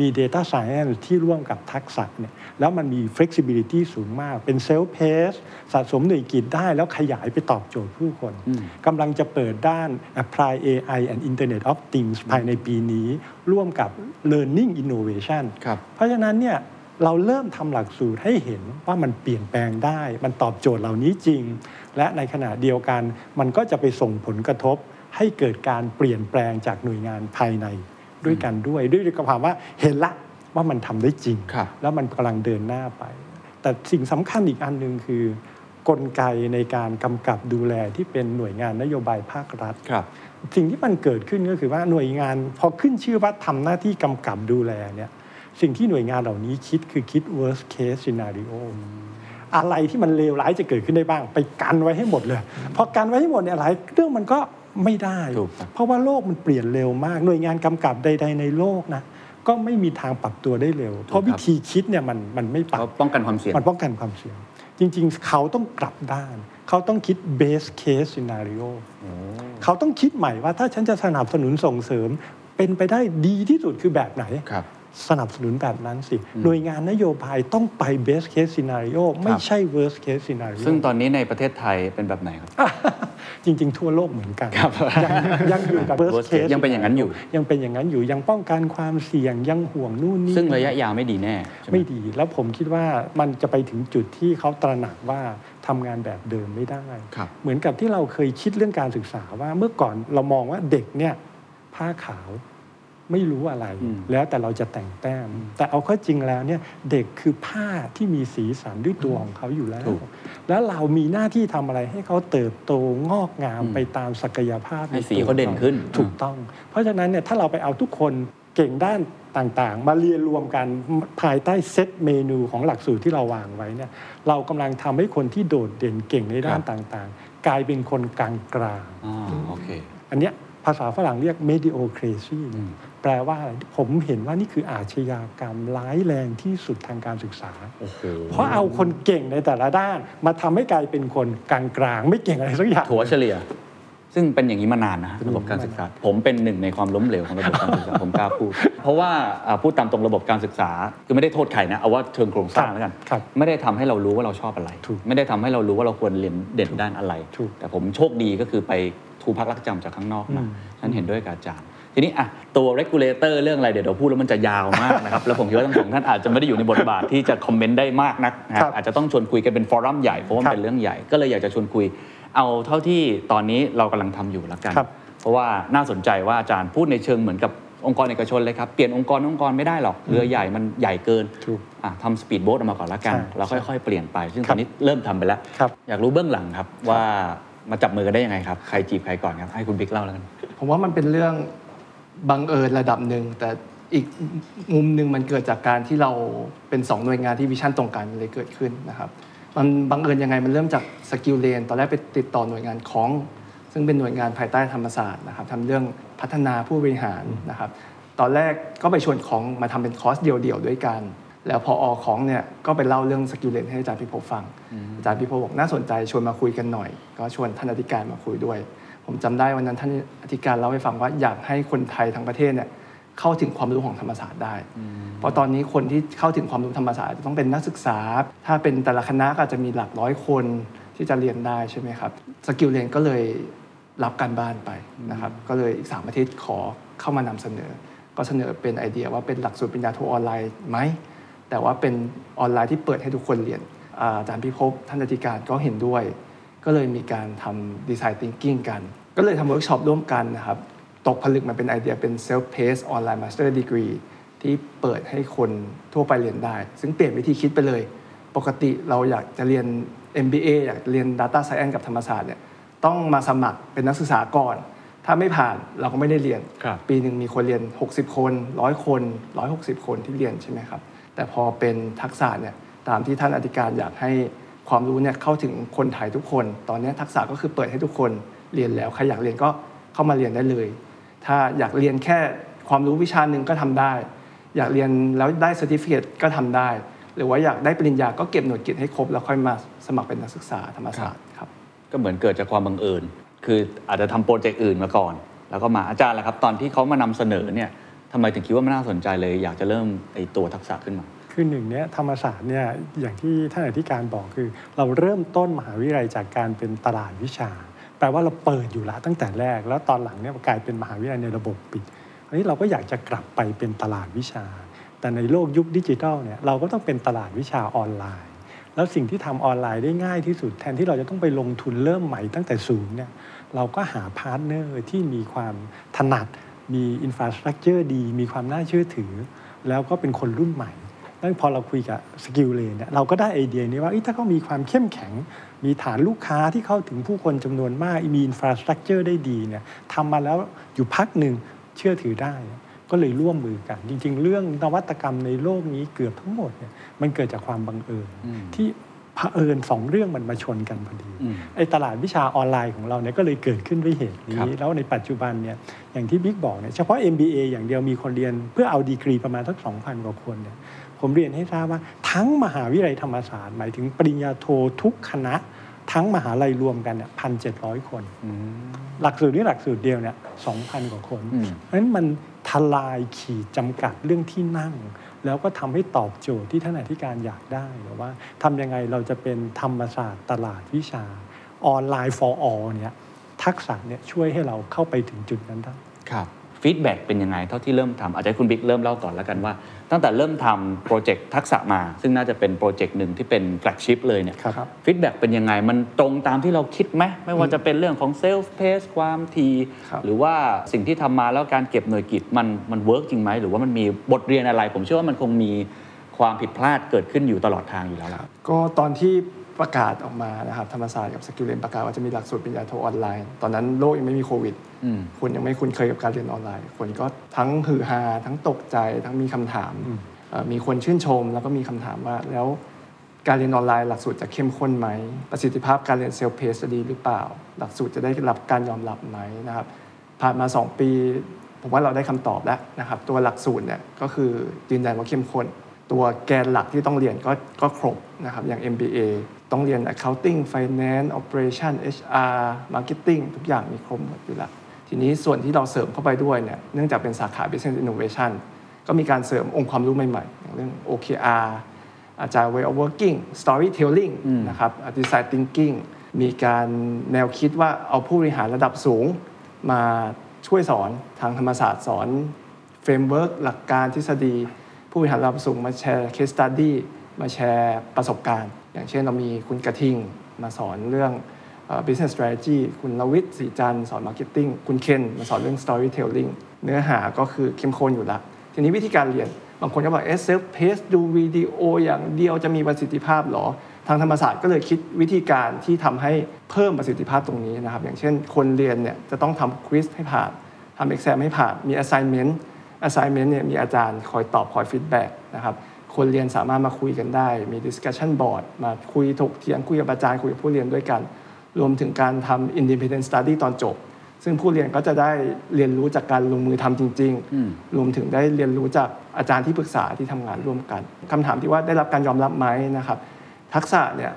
มี Data Science ที่ร่วมกับทักษะเนี่ยแล้วมันมี flexibility สูงมาก เป็น self paced สะสมหน่วยกิจได้แล้วขยายไปตอบโจทย์ผู้คนกำลังจะเปิดด้าน Apply AI and Internet of Things ภายในปีนี้ ร่วมกับ Learning Innovation ครับเพราะฉะนั้นเนี่ยเราเริ่มทำหลักสูตรให้เห็นว่ามันเปลี่ยนแปลงได้ มันตอบโจทย์เหล่านี้จริง และในขณะเดียวกัน มันก็จะไปส่งผลกระทบให้เกิดการเปลี่ยนแปลงจากหน่วยงานภายใน ด้วยกันด้วย ด้วยความว่าเห็นละว่ามันทำได้จริงครับแล้วมันกำลังเดินหน้าไป แต่สิ่งสำคัญอีกอันหนึ่งคือกลไกในการกำกับดูแลที่เป็นหน่วยงานนโยบายภาครัฐครับ สิ่งที่มันเกิดขึ้นก็คือว่าหน่วยงานพอขึ้นชื่อว่าทำหน้าที่กำกับดูแลเนี่ยสิ่งที่หน่วยงานเหล่านี้คิดคือคิด worst case scenario อะไรที่มันเลวร้ายจะเกิดขึ้นได้บ้าง ไปกันไว้ให้หมดเลย พอกันไว้ให้หมดเนี่ยหลายเรื่องมันก็ ไม่ได้ถูกครับเพราะว่าโลกมันเปลี่ยนเร็วมาก หน่วยงานกำกับใด ๆ ในโลกนะก็ไม่มีทางปรับตัวได้เร็ว เพราะวิธีคิดเนี่ยมันมันไม่ปรับเขาป้องกันความเสี่ยงมันป้องกันความเสี่ยง จริง ๆ เขาต้องกลับด้าน เขาต้องคิด base case scenario เขาต้องคิดใหม่ว่าถ้าฉันจะสนับสนุนส่งเสริมเป็นไปได้ดีที่สุดคือแบบไหนครับ สนับสนุนแบบนั้นสิ หน่วยงานนโยบายต้องไป best case scenario ไม่ใช่ worst case scenario ซึ่งตอนนี้ในประเทศไทยเป็นแบบไหนครับ จริง ๆ ทั่วโลกเหมือนกันครับยังยังอยู่กับ worst worst case case ยังเป็นอย่างนั้นอยู่ ยังเป็นอย่างนั้นอยู่ ยังป้องกันความเสี่ยง ยังห่วงนู่นนี่ ซึ่งระยะยาวไม่ดีแน่ใช่หไม่ดี แล้วผมคิดว่ามันจะไปถึงจุดที่เขาตระหนักว่าทำงานแบบเดิมไม่ได้ครับเหมือนกับที่เราเคยคิดเรื่องการศึกษาว่าเมื่อก่อนเรามองว่าเด็กเนี่ยผ้าขาว ไม่รู้อะไรอืมแล้วแต่เราจะแต่งแต้ม แต่เอาเข้าจริงแล้วเนี่ยเด็กคือผ้าที่มีสีสันด้วยตัวของเขาอยู่แล้วถูกแล้วเรามีหน้าที่ทำอะไรให้เขาเติบโตงอกงามอืมไปตามศักยภาพให้ในสีตัวเขาเด่นขึ้นถูกต้อง เพราะฉะนั้นเนี่ยถ้าเราไปเอาทุกคนเก่งด้านต่างๆ มาเรียนรวมกันภายใต้เซตเมนูของหลักสูตรที่เราวางไว้เนี่ยเรากำลังทำให้คนที่โดดเด่นเก่งในด้านครับต่างๆ กลายเป็นคนกลางกลางอ่าโอเคๆอันเนี้ยภาษาฝรั่งเรียก mediocracy อืม แปลว่าอะไรผมเห็นว่านี่คืออาชญากรรมร้ายแรงที่สุดทางการศึกษาโอ้โหเพราะเอาคนเก่งในแต่ละด้าน มาทำให้กลายเป็นคนกลางๆไม่เก่งอะไรสักอย่างถัวเฉลี่ย ซึ่งเป็นอย่างนี้มานานนะระบบการศึกษา ผมเป็นหนึ่งในความล้มเหลวของระบบการศึกษาผมกล้าพูด เพราะว่าอ่าพูดตามตรงระบบการศึกษา คือไม่ได้โทษใครนะเอาว่าเชิงโครงสร้างแล้วกันครับไม่ได้ทำให้เรารู้ว่าเราชอบอะไรถูกไม่ได้ทำให้เรารู้ว่าเราควรเรียนเด่นด้านอะไรถูกแต่ผมโชคดีก็คือไปทูพักรักจำจากข้างนอกมาอืมฉันเห็นด้วยกับอาจารย์ ทีนี้อะตัว regulator เรื่องอะไรเดี๋ยวเราพูดแล้วมันจะยาวมากนะครับ แล้วผมคิดว่าทั้งสองท่านอาจจะไม่ได้อยู่ในบทบาทที่จะคอมเมนต์ได้มากนักนะคครัรับบอาจจะต้องชวนคุยกันเป็นฟอรัมใหญ่เพราะว่ามันครับเป็นเรื่องใหญ่ก็เลยอยากจะชวนคุย เอาเท่าที่ตอนนี้เรากำลังทำอยู่แล้วกันครับเพราะว่าน่าสนใจว่าอาจารย์พูดในเชิงเหมือนกับองค์กรเอกชนเลยครับ เปลี่ยนองค์กรองค์กรไม่ได้หรอกเรือใหญ่มันใหญ่เกินถูกอะทำสปีดโบ๊ทออกมาก่อนแล้วกันใช่แล้วค่อยๆ เปลี่ยนไป ซึ่งครัอบนนี้เริ่มทำไปแล้วครับอยากรู้เบื้องหลังครับว่ามาจับมือกันได้ยังไงครับ ใครจีบใครก่อนครับ ให้คุณบิ๊กเล่าแล้วกัน ผมว่ามันเป็นเรื่อง บังเอิญระดับหนึ่งแต่อีกมุมหนึ่งมันเกิดจากการที่เราเป็นสองหน่วยงานที่ vision ตรงกันเลยเกิดขึ้นนะครับมันบังเอิญยังไงมันเริ่มจาก SkillLane ตอนแรกไปติดต่อหน่วยงาน CONC ซึ่งเป็นหน่วยงานภายใต้ธรรมศาสตร์นะครับทำเรื่องพัฒนาผู้บริหารนะครับ ตอนแรกก็ไปชวน CONC มาทำเป็นคอร์สเดี่ยวๆด้วยกัน แล้วพอ CONC เนี่ยก็ไปเล่าเรื่อง SkillLane ให้อาจารย์พิภพฟัง อาจารย์พิภพบอกน่าสนใจชวนมาคุยกันหน่อย ก็ชวนท่านอธิการมาคุยด้วย ผมจำได้วันนั้นท่านอธิการเล่าให้ฟังว่าอยากให้คนไทยทั้งประเทศเนี่ยเข้าถึงความรู้ของธรรมศาสตร์ได้ เพราะตอนนี้คนที่เข้าถึงความรู้ธรรมศาสตร์จะต้องเป็นนักศึกษา ถ้าเป็นแต่ละคณะก็อาจจะมีหลักร้อยคนที่จะเรียนได้ใช่ไหมครับ SkillLane ก็เลยรับการบ้านไปนะครับก็เลยอีกสามอาทิตย์ขอเข้ามานำเสนอ ก็เสนอเป็นไอเดียว่าเป็นหลักสูตรปริญญาโทออนไลน์ไหม แต่ว่าเป็นออนไลน์ที่เปิดให้ทุกคนเรียนอาอาจารย์พิภพท่านอธิการก็เห็นด้วย ก็เลยมีการทำดีไซน์ thinking กัน ก็เลยทำเวิร์กช็อปร่วมกันนะครับ ตกผลึกมาเป็นไอเดียเป็น self paced online master degree ที่เปิดให้คนทั่วไปเรียนได้ ซึ่งเปลี่ยนวิธีคิดไปเลย ปกติเราอยากจะเรียน MBA อยากเรียน Data Science กับธรรมศาสตร์เนี่ยต้องมาสมัครเป็นนักศึกษาก่อน ถ้าไม่ผ่านเราก็ไม่ได้เรียนครับปีหนึ่งมีคนเรียน 60 คน 100 คน 160 คนที่เรียนใช่ไหมครับ แต่พอเป็นทักษะเนี่ยตามที่ท่านอธิการอยากให้ความรู้เนี่ยเข้าถึงคนไทยทุกคน ตอนนี้ทักษะก็คือเปิดให้ทุกคนเรียนแล้วใครอยากเรียนก็เข้ามาเรียนได้เลย ถ้าอยากเรียนแค่ความรู้วิชาหนึ่งก็ทำได้ อยากเรียนแล้วได้ certificate ก็ทำได้ หรือว่าอยากได้ปริญญาก็เก็บหน่วยกิตให้ครบแล้วค่อยมาสมัครเป็นนักศึกษาธรรมศาสตร์ครับก็เหมือนเกิดจากความบังเอิญคืออาจจะทำโปรเจกต์อื่นมาก่อน แล้วก็มาอาจารย์แหละครับ ตอนที่เขามานำเสนอเนี่ย ทำไมถึงคิดว่ามันน่าสนใจเลย อยากจะเริ่มไอตัวทักษะขึ้นมา คือหนึ่งเนี้ยธรรมศาสตร์เนี่ยอย่างที่ท่านอธิการบอกคือ เราเริ่มต้นมหาวิทยาลัยจากการเป็นตลาดวิชา แปลว่าเราเปิดอยู่แล้วตั้งแต่แรก แล้วตอนหลังเนี่ยกลายเป็นมหาวิทยาลัยในระบบปิดอันนี้เราก็อยากจะกลับไปเป็นตลาดวิชา แต่ในโลกยุคดิจิทัลเนี่ยเราก็ต้องเป็นตลาดวิชาออนไลน์ แล้วสิ่งที่ทำออนไลน์ได้ง่ายที่สุด แทนที่เราจะต้องไปลงทุนเริ่มใหม่ตั้งแต่ศูนย์เนี่ยเราก็หาพาร์ทเนอร์ที่มีความถนัด มี infrastructure ดี มีความน่าเชื่อถือ แล้วก็เป็นคนรุ่นใหม่แล้วพอเราคุยกับ SkillLane เนี่ยเราก็ได้ไอเดียนี้ว่าเอ้ยถ้าเขามีความเข้มแข็ง มีฐานลูกค้าที่เข้าถึงผู้คนจำนวนมาก มี infrastructure ได้ดีเนี่ยทำมาแล้วอยู่พักหนึ่งเชื่อถือได้ ก็เลยร่วมมือกัน จริง ๆ เรื่องนวัตกรรมในโลกนี้เกือบทั้งหมดเนี่ยมันเกิดจากความบังเอิญที่ เผอิญสองเรื่องมันมาชนกันพอดีอืมไอ้ตลาดวิชาออนไลน์ของเราเนี่ยก็เลยเกิดขึ้นด้วยเหตุนี้ครับแล้วในปัจจุบันเนี่ยอย่างที่บิ๊กบอกเนี่ยเฉพาะ MBA อย่างเดียวมีคนเรียนเพื่อเอาดีกรีประมาณสัก2,000กว่าคนเนี่ยผมเรียนให้ทราบว่าทั้งมหาวิทยาลัยธรรมศาสตร์หมายถึงปริญญาโททุกคณะ ทั้งมหาลัยรวมกันเนี่ยพันเจ็ดร้อยคน หลักสูตรนี้หลักสูตรเดียวเนี่ยสองพันกว่าคนอืมเพราะฉะนั้นมันทลายขีดจำกัดเรื่องที่นั่ง แล้วก็ทำให้ตอบโจทย์ที่ท่านอธิการอยากได้หรือว่าทำยังไงเราจะเป็นธรรมศาสตร์ตลาดวิชาออนไลน์ for all เนี่ยทักษะเนี่ยช่วยให้เราเข้าไปถึงจุดนั้นได้ครับ feedback เป็นยังไงเท่าที่เริ่มทำอาจจะคุณบิ๊กเริ่มเล่าก่อนแล้วกันว่า ตั้งแต่เริ่มทำโปรเจกต์ TUXSA มา ซึ่งน่าจะเป็นโปรเจกต์หนึ่งที่เป็น flagship เลยเนี่ยครับ feedback เป็นยังไง มันตรงตามที่เราคิดไหมไม่ว่าจะเป็นเรื่องของ self-pace ความถี่ครับหรือว่าสิ่งที่ทำมาแล้วการเก็บหน่วยกิจมันมัน work จริงไหมหรือว่ามันมีบทเรียนอะไร ผมเชื่อว่ามันคงมีความผิดพลาดเกิดขึ้นอยู่ตลอดทางอยู่แล้วล่ะก็ตอนที่ประกาศออกมานะครับธรรมศาสตร์กับ SkillLane ประกาศว่าจะมีหลักสูตรปริญญาโทออนไลน์ ตอนนั้นโลกยังไม่มีโควิดอืม คนยังไม่คุ้นเคยกับการเรียนออนไลน์ คนก็ทั้งฮือฮาทั้งตกใจทั้งมีคำถามเอ่อมีคนชื่นชม แล้วก็มีคำถามว่าแล้วการเรียนออนไลน์หลักสูตรจะเข้มข้นไหม ประสิทธิภาพการเรียนเซลฟ์เพสจะดีหรือเปล่า หลักสูตรจะได้รับการยอมรับไหมนะครับผ่านมา 2 ปี ผมว่าเราได้คำตอบแล้วนะครับ ตัวหลักสูตรเนี่ยก็คือยืนยันว่าเข้มข้น ตัวแกนหลักที่ต้องเรียนก็ก็ครบนะครับอย่าง MBA ต้องเรียน accounting finance operation HR marketing ทุกอย่างมีครบหมดอยู่แล้ว ทีนี้ส่วนที่เราเสริมเข้าไปด้วยเนี่ยเนื่องจากเป็นสาขา business innovation ก็มีการเสริมองค์ความรู้ใหม่ๆอย่างเรื่อง OKR agile way of working storytelling นะครับ design thinking มีการแนวคิดว่าเอาผู้บริหารระดับสูง มาช่วยสอนทางธรรมศาสตร์สอน framework หลักการทฤษฎี ผู้บริหารระดับสูงมาแชร์ case study มาแชร์ประสบการณ์ อย่างเช่นเรามีคุณกระทิงมาสอนเรื่องเอ่อ business strategy คุณลวิทย์ศรีจันทร์สอน marketing คุณเคนมาสอนเรื่อง storytelling เนื้อหาก็คือเข้มข้นอยู่ละทีนี้วิธีการเรียน บางคนก็บอกเอ๊ะ self-pace ดูวิดีโออย่างเดียวจะมีประสิทธิภาพหรอ ทางธรรมศาสตร์ก็เลยคิดวิธีการที่ทำให้เพิ่มประสิทธิภาพตรงนี้นะครับ อย่างเช่นคนเรียนเนี่ยจะต้องทำ quiz ให้ผ่านทำ exam ให้ผ่าน มี assignment assignment เนี่ยมีอาจารย์คอยตอบคอย feedback นะครับคนเรียนสามารถมาคุยกันได้ มี discussion board มาคุยถกเถียงคุยกับอาจารย์คุยกับผู้เรียนด้วยกัน รวมถึงการทำ independent study ตอนจบ ซึ่งผู้เรียนก็จะได้เรียนรู้จากการลงมือทำจริง ๆ รวมถึงได้เรียนรู้จากอาจารย์ที่ปรึกษาที่ทำงานร่วมกันคำถามที่ว่าได้รับการยอมรับไหมนะครับ ทักษะเนี่ย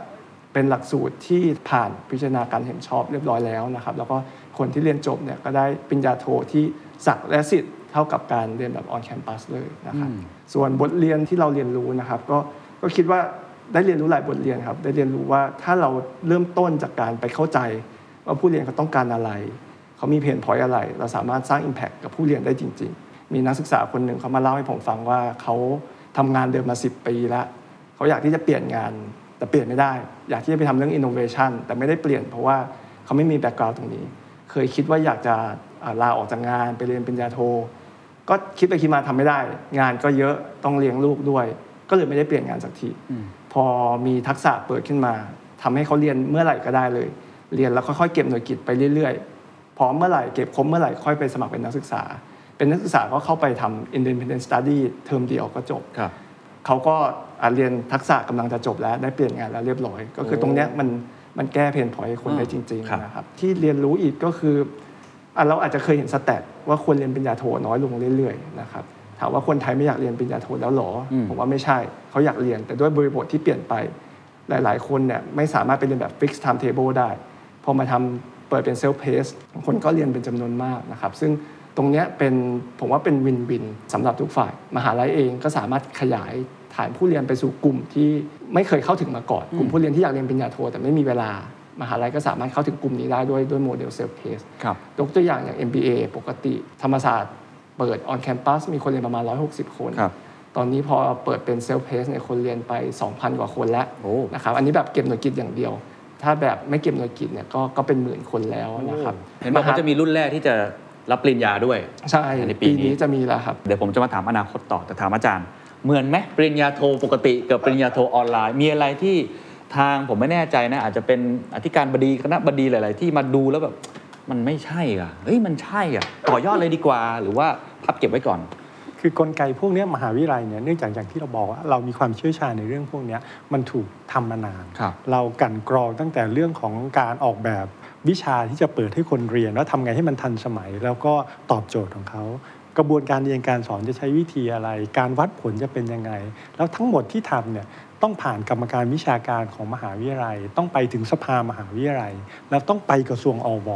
เป็นหลักสูตรที่ผ่านพิจารณาการเห็นชอบเรียบร้อยแล้วนะครับ แล้วก็คนที่เรียนจบเนี่ยก็ได้ปริญญาโทที่ศักดิ์และสิทธิ์เท่ากับการเรียนแบบออนแคมปัสเลยนะครับ ส่วนบทเรียนที่เราเรียนรู้นะครับ ก็ก็คิดว่า ได้เรียนรู้หลายบทเรียนครับ ได้เรียนรู้ว่าถ้าเราเริ่มต้นจากการไปเข้าใจว่าผู้เรียนเขาต้องการอะไร เขามีเพนพอยอะไร เราสามารถสร้าง Impact กับผู้เรียนได้จริง ๆ มีนักศึกษาคนหนึ่งเขามาเล่าให้ผมฟังว่าเขาทำงานเดิมมา 10 ปีแล้ว เขาอยากที่จะเปลี่ยนงานแต่เปลี่ยนไม่ได้ อยากที่จะไปทำเรื่อง innovation แต่ไม่ได้เปลี่ยนเพราะว่าเขาไม่มี background ตรงนี้ เคยคิดว่าอยากจะลาออกจากงานไปเรียนปริญญาโท ก็คิดไปคิดมาทำไม่ได้ งานก็เยอะต้องเลี้ยงลูกด้วย ก็เลยไม่ได้เปลี่ยนงานสักที พอมี TUXSA เปิดขึ้นมาทำให้เขาเรียนเมื่อไหร่ก็ได้เลย เรียนแล้วค่อยๆเก็บหน่วยกิตไปเรื่อยๆพร้อมเมื่อไหร่เก็บครบเมื่อไหร่ค่อยไปสมัครเป็นนักศึกษา เป็นนักศึกษาก็เข้าไปทำ independent study เทอมเดียวก็จบครับเขาก็อะเรียน TUXSA กำลังจะจบแล้วได้เปลี่ยนงานแล้วเรียบร้อย ก็คือตรงเนี้ยมันมันแก้เพนพอยให้คนได้จริงครับๆนะครับที่เรียนรู้อีกก็คืออะเราอาจจะเคยเห็นสแตทว่าคนเรียนปริญญาโทน้อยลงเรื่อยๆนะครับ ถามว่าคนไทยไม่อยากเรียนปริญญาโทแล้วเหรออมผมว่าไม่ใช่ เขาอยากเรียน แต่ด้วยบริบทที่เปลี่ยนไป หลาย ๆ คนเนี่ยไม่สามารถไปเรียนแบบ fixed timetable ได้ พอมาทำเปิดเป็น self pace คนก็เรียนเป็นจำนวนมากนะครับ ซึ่งตรงเนี้ยเป็นผมว่าเป็นวินวินสำหรับทุกฝ่าย มหาลัยเองก็สามารถขยายฐานผู้เรียนไปสู่กลุ่มที่ไม่เคยเข้าถึงมาก่อน กลุ่มผู้เรียนที่อยากเรียนปริญญาโทแต่ไม่มีเวลามหาลัยก็สามารถเข้าถึงกลุ่มนี้ได้ด้วยด้วยโมเดล self pace ครับยกตัวอย่างอย่าง MBA ปกติธรรมศาสตร์ เปิด on campus มีคนเรียนประมาณ 160 คนครับตอนนี้พอเปิดเป็น self pace เนี่ยคนเรียนไป 2,000 กว่าคนแล้วโอ้นะครับอันนี้แบบเก็บหน่วยกิตอย่างเดียว ถ้าแบบไม่เก็บหน่วยกิตเนี่ยก็ก็เป็นหมื่นคนแล้วนะครับเห็นบอกว่าจะมีรุ่นแรกที่จะรับปริญญาด้วยใช่ในปีปีนี้นี้จะมีแล้วครับเดี๋ยวผมจะมาถามอนาคตต่อแต่ถามอาจารย์ เหมือนไหมปริญญาโทปกติกับปริญญาโทออนไลน์ มีอะไรที่ทางผมไม่แน่ใจนะ อาจจะเป็นอธิการบดีคณะบดีหลาย ๆ ที่มาดูแล้วแบบมันไม่ใช่อะเฮ้ยมันใช่อะต่อยอดเลยดีกว่าหรือว่า พับเก็บไว้ก่อนคือกลไกพวกเนี้ยมหาวิทยาลัยเนี่ยเนื่องจากอย่างที่เราบอกว่าเรามีความเชี่ยวชาญในเรื่องพวกเนี้ยมันถูกทำมานานครับเรากลันกรองตั้งแต่เรื่องของการออกแบบวิชาที่จะเปิดให้คนเรียน แล้วทำไงให้มันทันสมัย แล้วก็ตอบโจทย์ของเขากระบวนการเรียนการสอนจะใช้วิธีอะไร การวัดผลจะเป็นยังไง แล้วทั้งหมดที่ทำเนี่ย ต้องผ่านกรรมการวิชาการของมหาวิทยาลัย ต้องไปถึงสภามหาวิทยาลัย แล้วต้องไปกระทรวงอว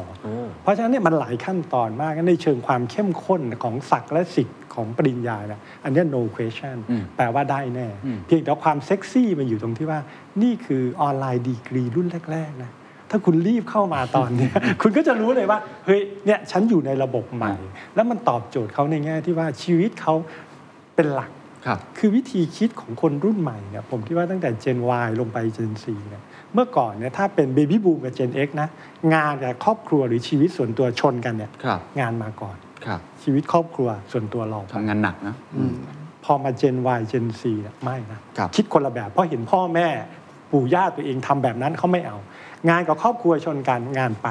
เพราะฉะนั้นเนี่ยมันหลายขั้นตอนมากในเชิงความเข้มข้นของศักดิ์และสิทธิ์ของปริญญาเนี่ยอันเนี้ย no question อืมแปลว่าได้แน่อืมเพียงแต่ความเซ็กซี่มันอยู่ตรงที่ว่า นี่คือออนไลน์ดีกรีรุ่นแรกๆนะถ้าคุณรีบเข้ามาตอนเนี้ยคุณก็จะรู้เลยว่าเฮ้ยเนี่ยฉันอยู่ในระบบใหม่ แล้วมันตอบโจทย์เขาในแง่ที่ว่าชีวิตเขาเป็นหลัก ครับคือวิธีคิดของคนรุ่นใหม่เนี่ยผมคิดว่าตั้งแต่ Gen Y ลงไป Gen Z เนี่ยเมื่อก่อนเนี่ยถ้าเป็น Baby Boom กับ Gen X นะงานกับครอบครัวหรือชีวิตส่วนตัวชนกันเนี่ยครับงานมาก่อนครับชีวิตครอบครัวส่วนตัวรองทำงานหนักนะพอมา Gen Y Gen Z เนี่ยไม่นะครับคิดคนละแบบเพราะเห็นพ่อแม่ปู่ย่าตัวเองทำแบบนั้นเขาไม่เอา งานกับครอบครัวชนกันงานไป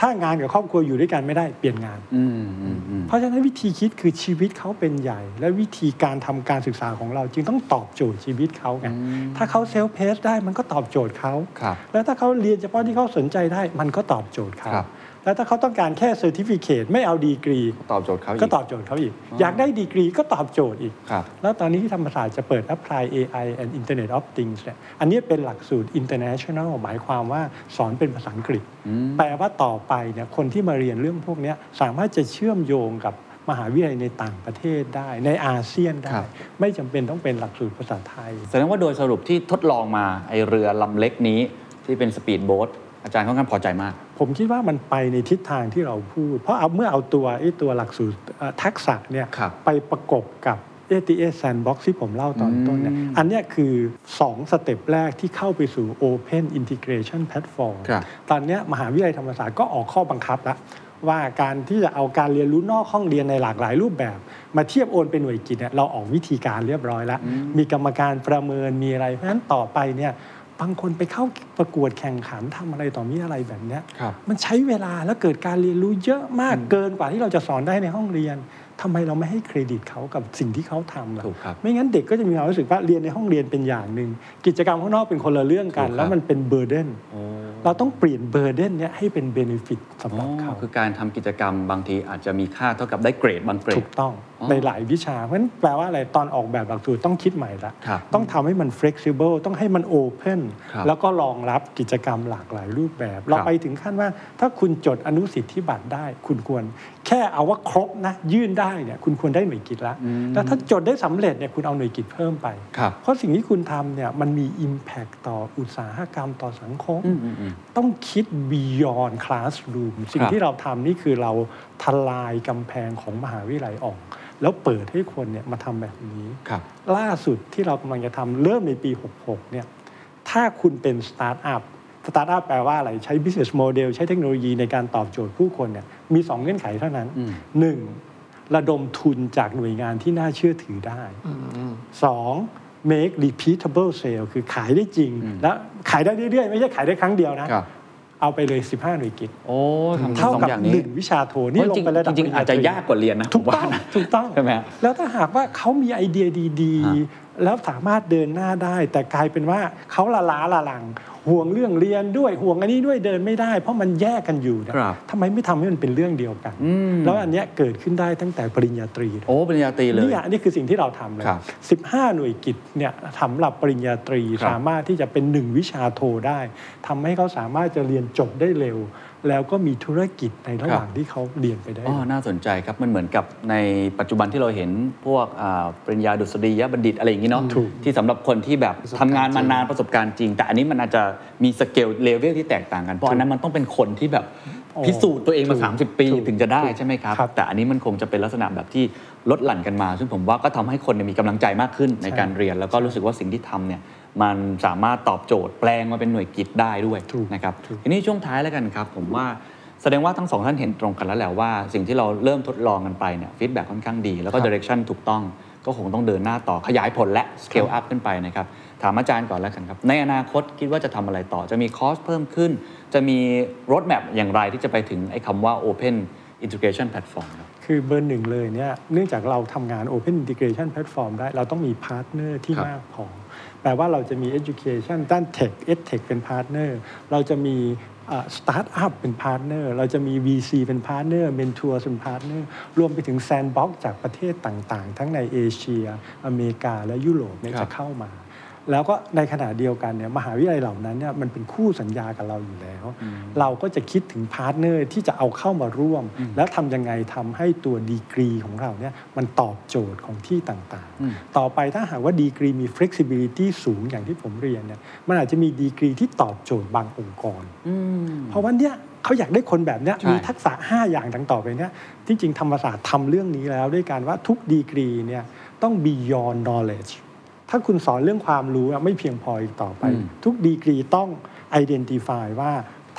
ถ้างานกับครอบครัวอยู่ด้วยกันไม่ได้เปลี่ยนงานอืมอืมอืมเพราะฉะนั้นวิธีคิดคือชีวิตเขาเป็นใหญ่ และวิธีการทำการศึกษาของเราจึงต้องตอบโจทย์ชีวิตเขาไงถ้าเขา self-pace ได้มันก็ตอบโจทย์เขาครับแล้วถ้าเขาเรียนเฉพาะที่เขาสนใจได้มันก็ตอบโจทย์เขาครับ แล้วถ้าเขาต้องการแค่ certificate ไม่เอาดีกรีตอบโจทย์เขาอีกก็ตอบโจทย์เขาอีก อยากได้ดีกรีก็ตอบโจทย์อีกครับแล้วตอนนี้ที่ธรรมศาสตร์จะเปิด Applied AI and Internet of Things เนี่ยอันนี้เป็นหลักสูตร international หมายความว่าสอนเป็นภาษาอังกฤษ แปลว่าต่อไปเนี่ยคนที่มาเรียนเรื่องพวกเนี้ยสามารถจะเชื่อมโยงกับมหาวิทยาลัยในต่างประเทศได้ในอาเซียนได้ครับไม่จำเป็นต้องเป็นหลักสูตรภาษาไทย แสดงว่าโดยสรุปที่ทดลองมาไอ้เรือลำเล็กนี้ที่เป็นสปีดโบ๊ท อาจารย์ค่อนข้างพอใจมาก ผมคิดว่ามันไปในทิศทางที่เราพูด เพราะเอาเมื่อเอาตัวไอ้ตัวหลักสูตรเอ่อทักษะเนี่ยครับไปประกบกับ ATS Sandbox ที่ผมเล่าตอนต้นเนี่ยอืมอันเนี้ยคือ 2 สเต็ปแรกที่เข้าไปสู่ Open Integration Platform ครับตอนเนี้ยมหาวิทยาลัยธรรมศาสตร์ก็ออกข้อบังคับแล้วว่าการที่จะเอาการเรียนรู้นอกห้องเรียนในหลากหลายรูปแบบ มาเทียบโอนเป็นหน่วยกิจเนี่ยเราออกวิธีการเรียบร้อยแล้ว มีกรรมการประเมินมีอะไรเพราะฉะนั้นต่อไปเนี่ย บางคนไปเข้าประกวดแข่งขันทำอะไรต่อมีอะไรแบบเนี้ยครับมันใช้เวลาแล้วเกิดการเรียนรู้เยอะมากเกินกว่าที่เราจะสอนได้ในห้องเรียนทำไมเราไม่ให้เครดิตเขากับสิ่งที่เขาทำล่ะถูกครับไม่งั้นเด็กก็จะมีความรู้สึกว่าเรียนในห้องเรียนเป็นอย่างหนึ่งกิจกรรมข้างนอกเป็นคนละเรื่องกันถูกครับแล้วมันเป็นเบอร์เดนโอ้เราต้องเปลี่ยนเบอร์เดนเนี้ยให้เป็นเบนฟิตสำหรับเขาคือการทำกิจกรรมบางทีอาจจะมีค่าเท่ากับได้เกรดบางเกรถูดกต้องอ๋อในหลายวิชา เพราะฉะนั้นแปลว่าอะไรตอนออกแบบหลักสูตรต้องคิดใหม่ละครับต้องทำให้มัน flexible ต้องให้มัน open ครับแล้วก็รองรับกิจกรรมหลากหลายรูปแบบ เราไปถึงขั้นว่า ถ้าคุณจดอนุสิทธิบัตรได้ คุณควร แค่เอาว่าครบนะยื่นได้เนี่ยคุณควรได้หน่วยกิจละแล้วถ้าจดได้สำเร็จเนี่ยคุณเอาหน่วยกิจเพิ่มไปครับเพราะสิ่งที่คุณทำเนี่ยมันมี Impact ต่ออุตสาหกรรมต่อสังคมอืมอืมอืมต้องคิด beyond classroom สิ่งครับที่เราทำนี่คือเรา ทลายกำแพงของมหาวิทยาลัยออก แล้วเปิดให้คนเนี่ยมาทำแบบนี้ครับล่าสุดที่เรากำลังจะทำเริ่มในปี 66 เนี่ยถ้าคุณเป็นสตาร์ทอัพสตาร์ทอัพแปลว่าอะไร ใช้ business model ใช้เทคโนโลยีในการตอบโจทย์ผู้คนเนี่ยมี 2 เงื่อนไขเท่านั้นอืม 1. ระดมทุนจากหน่วยงานที่น่าเชื่อถือได้ 2. make repeatable sale คือขายได้จริง และขายได้เรื่อยๆ ไม่ใช่ขายได้ครั้งเดียวนะครับ เอาไปเลย 15 หน่วยกิจโอ้ทำเท่าสองกับอย่างหนี้นึ่งวิชาโทนี่ลงไประดับจริงๆอาจจะยากกว่าเรียนนะถูกผมต้ว่าองนะถูกต้องใช่ไหมฮะแล้วถ้าหากว่าเขามีไอเดียดีฮะๆแล้วสามารถเดินหน้าได้ แต่กลายเป็นว่าเขาละล้าละลังโหห่วงเรื่องเรียนด้วยห่วงอันนี้ด้วยเดินไม่ได้ เพราะมันแยกกันอยู่นะครับทำไมไม่ทำให้มันเป็นเรื่องเดียวกันอืมแล้วอันเนี้ยเกิดขึ้นได้ตั้งแต่ปริญญาตรีเลยโอ้ปริญญาตรีเลยนี่อันนี้คือสิ่งที่เราทำเลยครับ15หน่วยกิจเนี่ยสำหรับปริญญาตรีครับสามารถที่จะเป็นหนึ่งวิชาโทได้ทำให้เขาสามารถจะเรียนจบได้เร็ว แล้วก็มีธุรกิจในระหว่างที่เขาเรียนไปได้อ๋อน่าสนใจครับ มันเหมือนกับในปัจจุบันที่เราเห็นพวกอ่าปริญญาดุษฎียบัณฑิตอะไรอย่างนี้เนาะถูกที่สำหรับคนที่แบบประสบทำการณ์งานมานานประสบการณ์จริง แต่อันนี้มันอาจจะมีสเกลเลเวลที่แตกต่างกัน เพราะอันนั้นมันต้องเป็นคนที่แบบอ๋อพิสูจน์ตัวเองมาถูก30 ปีถูกถึงจะได้ถูกใช่ไหมครับครับ แต่อันนี้มันคงจะเป็นลักษณะแบบที่ลดหลั่นกันมา ซึ่งผมว่าก็ทำให้คนเนี่ยมีกำลังใจมากขึ้นในการเรียน แล้วก็รู้สึกว่าสิ่งที่ทำเนี่ย มันสามารถตอบโจทย์แปลงมาเป็นหน่วยกิตได้ด้วยถูกนะครับถูกทีนี้ช่วงท้ายแล้วกันครับ ผมว่าแสดงว่าทั้งสองท่านเห็นตรงกันแล้วแหละว่าสิ่งที่เราเริ่มทดลองกันไปเนี่ย feedback ค่อนข้างดี แล้วก็ครับ direction ถูกต้องก็คงต้องเดินหน้าต่อขยายผลและ scale up ขึ้นไปนะครับถามอาจารย์ก่อนแล้วกันครับ ในอนาคตคิดว่าจะทำอะไรต่อ จะมีคอร์สเพิ่มขึ้น จะมี roadmap อย่างไรที่จะไปถึงไอ้คำว่า Open Integration Platform ครับคือเบอร์หนึ่งเลยเนี่ยเนื่องจากเราทำงาน Open Integration Platform ได้ เราต้องมี partner ที่ครับมากพอ แปลว่าเราจะมี Education ด้าน Tech EdTech เป็น partner เราจะมีสตาร์ทอัพเป็นพาร์ทเนอร์เราจะมี VC เป็นพาร์ทเนอร์เมนทัวร์เป็นพาร์ทเนอร์รวมไปถึงแซนด์บ็อกจากประเทศต่างๆ ทั้งในเอเชีย อเมริกาและยุโรปเนี่ยครับจะเข้ามา แล้วก็ในขณะเดียวกันเนี่ยมหาวิทยาลัยเหล่านั้นเนี่ยมันเป็นคู่สัญญากับเราอยู่แล้ว เราก็จะคิดถึงพาร์ทเนอร์ที่จะเอาเข้ามาร่วม แล้วทำยังไงทำให้ตัวดีกรีของเราเนี่ยมันตอบโจทย์ของที่ต่างอืมๆต่อไปถ้าหากว่าดีกรีมี flexibility สูงอย่างที่ผมเรียนเนี่ยมันอาจจะมีดีกรีที่ตอบโจทย์บางองค์กร เพราะว่าเนี่ยเขาอยากได้คนแบบเนี้ยใช่มีทักษะ 5 อย่างดังต่อไปเนี่ยที่จริงธรรมศาสตร์ทำเรื่องนี้แล้วด้วยการว่าทุกดีกรีเนี่ยต้อง beyond knowledge ถ้าคุณสอนเรื่องความรู้อะไม่เพียงพออีกต่อไปอืมทุกดีกรีต้อง identify ว่า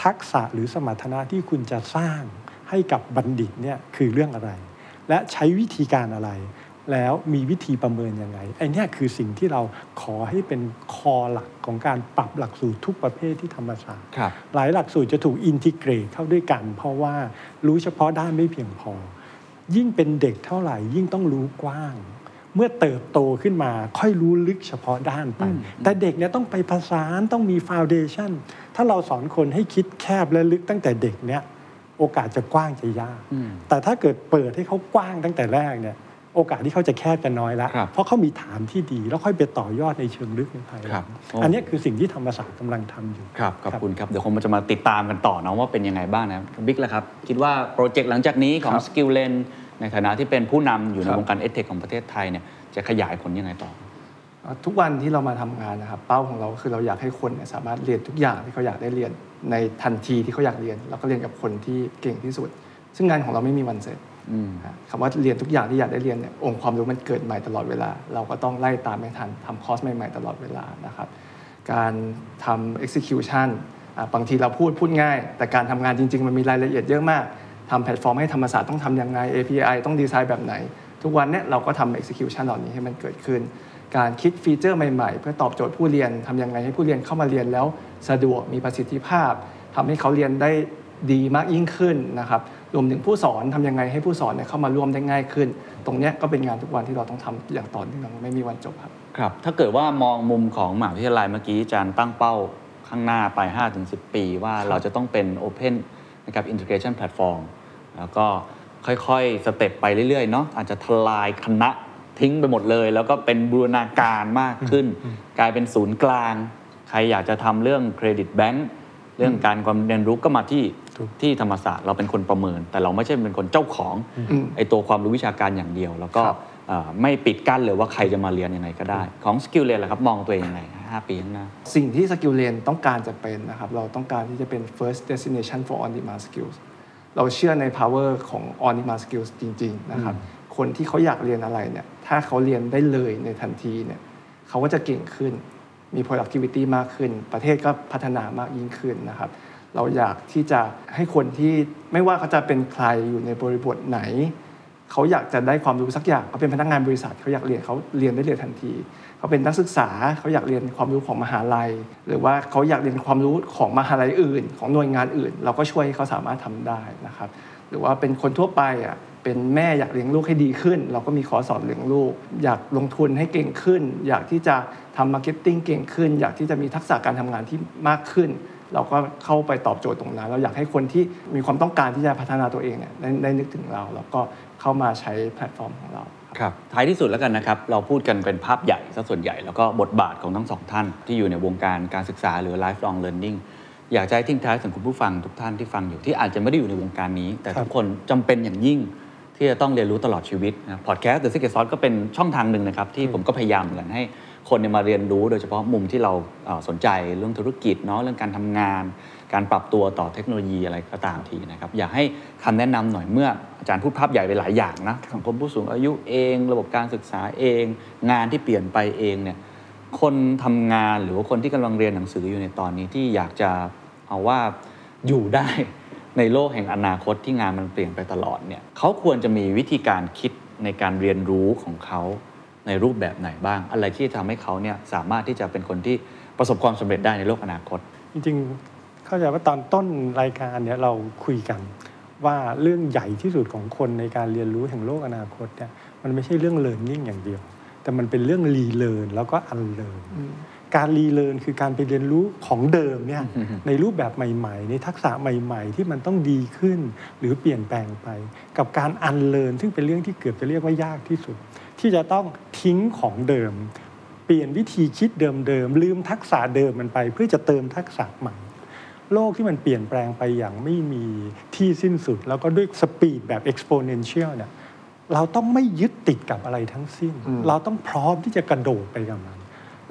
ทักษะหรือสมรรถนะที่คุณจะสร้างให้กับบัณฑิตเนี่ยคือเรื่องอะไร และใช้วิธีการอะไร แล้วมีวิธีประเมินยังไงไอ้เนี่ยคือสิ่งที่เราขอให้เป็นคอหลักของการปรับหลักสูตรทุกประเภทที่ธรรมศาสตร์ครับหลายหลักสูตรจะถูกอินทิเกรตเข้าด้วยกัน เพราะว่ารู้เฉพาะด้านไม่เพียงพอ ยิ่งเป็นเด็กเท่าไหร่ยิ่งต้องรู้กว้างเมื่อเติบโตขึ้นมาค่อยรู้ลึกเฉพาะด้านไป แต่เด็กเนี่ยต้องไปผสานต้องมีฟาวเดชันถ้าเราสอนคนให้คิดแคบและลึกตั้งแต่เด็กเนี่ยโอกาสจะกว้างจะยากอืมแต่ถ้าเกิดเปิดให้เขากว้างตั้งแต่แรกเนี่ยโอกาสที่เขาจะแคบจะน้อยแล้วครับเพราะเขามีฐานที่ดี แล้วค่อยไปต่อยอดในเชิงลึกในภายหครัลับงโอ้อันนี้คือสิ่งที่ธรรมศาสตร์กำลังทำอยู่ ครับ ขอบคุณครับ เดี๋ยวคงจะมาติดตามกันต่อนะว่าเป็นยังไงบ้างนะบิ๊กแล้วครับ คิดว่าโปรเจกต์หลังจากนี้ของครับ Skill l e n ในฐานะที่เป็นผู้นำอยู่ในครับวงการเอเทคของประเทศไทยเนี่ยจะขยายผลยังไงต่อ ทุกวันที่เรามาทำงานนะครับเป้าของเราคือเราอยากให้คนเนี่ยสามารถเรียนทุกอย่างที่เขาอยากได้เรียน ในทันทีที่เขาอยากเรียน แล้วก็เรียนกับคนที่เก่งที่สุด ซึ่งงานของเราไม่มีวันเสร็จอืมนะคำว่าเรียนทุกอย่างที่อยากได้เรียนเนี่ยองค์ความรู้มันเกิดใหม่ตลอดเวลา เราก็ต้องไล่ตามไม่ทันทำคอร์สใหม่ๆตลอดเวลานะครับการทำ execution อะบางทีเราพูดพูดง่าย แต่การทำงานจริง ๆ มันมีรายละเอียดเยอะมาก ทำแพลตฟอร์มให้ธรรมศาสตร์ต้องทำยังไง API ต้องดีไซน์แบบไหน ทุกวันเนี่ยเราก็ทำ execution เหล่านี้ให้มันเกิดขึ้น การคิด feature ใหม่ๆ เพื่อตอบโจทย์ผู้เรียนทำยังไงให้ผู้เรียนเข้ามาเรียนแล้วสะดวกมีประสิทธิภาพทำให้เขาเรียนได้ดีมากยิ่งขึ้นนะครับรวมถึงผู้สอนทำยังไงให้ผู้สอนเนี่ยเข้ามาร่วมได้ง่ายขึ้น ตรงเนี้ยก็เป็นงานทุกวันที่เราต้องทำอย่างต่อเนื่องไม่มีวันจบครับครับถ้าเกิดว่ามองมุมของมหาวิทยาลัยเมื่อกี้อาจารย์ตั้งเป้าข้างหน้าไป 5-10 ปี ว่าเราจะต้องเป็น Open นะครับ Integration Platform แล้วก็ค่อยๆ สเต็ปไปเรื่อยๆเนาะอาจจะทลายคณะทิ้งไปหมดเลย แล้วก็เป็นบูรณาการมากขึ้น กลายเป็นศูนย์กลาง ใครอยากจะทำเรื่อง credit bank เรื่องการความเรียนรู้ก็มาที่ถูกที่ธรรมศาสตร์เราเป็นคนประเมิน แต่เราไม่ใช่เป็นคนเจ้าของอืมไอ้ตัวความรู้วิชาการอย่างเดียว แล้วก็ครับเอ่อไม่ปิดกั้นเลยว่าใครจะมาเรียนยังไงก็ได้ ของ SkillLane ล่ะครับมองตัวเองยังไงห้าปีข้างหน้าสิ่งที่ SkillLane ต้องการจะเป็นนะครับเราต้องการที่จะเป็น first destination for on demand skills เราเชื่อใน power ของ on demand skills จริง ๆ นะครับ คนที่เขาอยากเรียนอะไรเนี่ย ถ้าเขาเรียนได้เลยในทันทีเนี่ยเขาก็จะเก่งขึ้น มี productivity มากขึ้น ประเทศก็พัฒนามากยิ่งขึ้นนะครับ เราอยากที่จะให้คนที่ไม่ว่าเขาจะเป็นใครอยู่ในบริบทไหน เขาอยากจะได้ความรู้สักอย่างเขาเป็นพนักงานบริษัทเขาอยากเรียนเขาเรียนได้เลยทันที เขาเป็นนักศึกษาเขาอยากเรียนความรู้ของมหาลัย หรือว่าเขาอยากเรียนความรู้ของมหาลัยอื่น ของหน่วยงานอื่น เราก็ช่วยให้เขาสามารถทำได้นะครับหรือว่าเป็นคนทั่วไปอะเป็นแม่อยากเลี้ยงลูกให้ดีขึ้น เราก็มีคอร์สสอนเลี้ยงลูก อยากลงทุนให้เก่งขึ้น อยากที่จะทำ marketing เก่งขึ้น อยากที่จะมีทักษะการทำงานที่มากขึ้น เราก็เข้าไปตอบโจทย์ตรงนั้น เราอยากให้คนที่มีความต้องการที่จะพัฒนาตัวเองเนี่ยได้ได้นึกถึงเรา แล้วก็เข้ามาใช้แพลตฟอร์มของเรา ครับท้ายที่สุดแล้วกันนะครับ เราพูดกันเป็นภาพใหญ่ซะส่วนใหญ่ แล้วก็บทบาทของทั้งสองท่านที่อยู่ในวงการการศึกษาหรือ lifelong learning อยากจะให้ทิ้งท้ายถึงคุณผู้ฟังทุกท่านที่ฟังอยู่ที่อาจจะไม่ได้อยู่ในวงการนี้ แต่ครับทุกคนจำเป็นอย่างยิ่งที่จะต้องเรียนรู้ตลอดชีวิตนะพอดแคสต์ The Secret Sauce ก็เป็นช่องทางหนึ่งนะครับที่ผมก็พยายามเหมือนกันให้คนเนี่ยมาเรียนรู้โดยเฉพาะมุมที่เราเอ่อสนใจเรื่องธุรกิจเนาะเรื่องการทำงาน การปรับตัวต่อเทคโนโลยีอะไรก็ตามทีนะครับอยากให้คำแนะนำหน่อยเมื่ออาจารย์พูดภาพใหญ่ไปหลายอย่างนะสังคมผู้สูงอายุเอง ระบบการศึกษาเอง งานที่เปลี่ยนไปเองเนี่ยคนทำงานหรือว่าคนที่กำลังเรียนหนังสืออยู่ในตอนนี้ที่อยากจะเอาว่าอยู่ได้ในโลกแห่งอนาคตที่งานมันเปลี่ยนไปตลอดเนี่ยเขาควรจะมีวิธีการคิดในการเรียนรู้ของเขาในรูปแบบไหนบ้าง อะไรที่จะทำให้เขาเนี่ยสามารถที่จะเป็นคนที่ประสบความสำเร็จได้ในโลกอนาคต จริง เข้าใจว่าตอนต้นรายการเนี่ยเราคุยกันว่าเรื่องใหญ่ที่สุดของคนในการเรียนรู้แห่งโลกอนาคตเนี่ยมันไม่ใช่เรื่อง learning อย่างเดียว แต่มันเป็นเรื่อง relearn แล้วก็ unlearn การ relearn คือการไปเรียนรู้ของเดิมเนี่ยในรูปแบบใหม่ ๆ ในทักษะใหม่ ๆ ที่มันต้องดีขึ้นหรือเปลี่ยนแปลงไป กับการ unlearn ซึ่งเป็นเรื่องที่เกือบจะเรียกว่ายากที่สุด ที่จะต้องทิ้งของเดิม เปลี่ยนวิธีคิดเดิมๆลืมทักษะเดิมมันไป เพื่อจะเติมทักษะใหม่ โลกที่มันเปลี่ยนแปลงไปอย่างไม่มีที่สิ้นสุด แล้วก็ด้วยสปีดแบบ exponential เนี่ยเราต้องไม่ยึดติดกับอะไรทั้งสิ้นอืมเราต้องพร้อมที่จะกระโดดไปกับมัน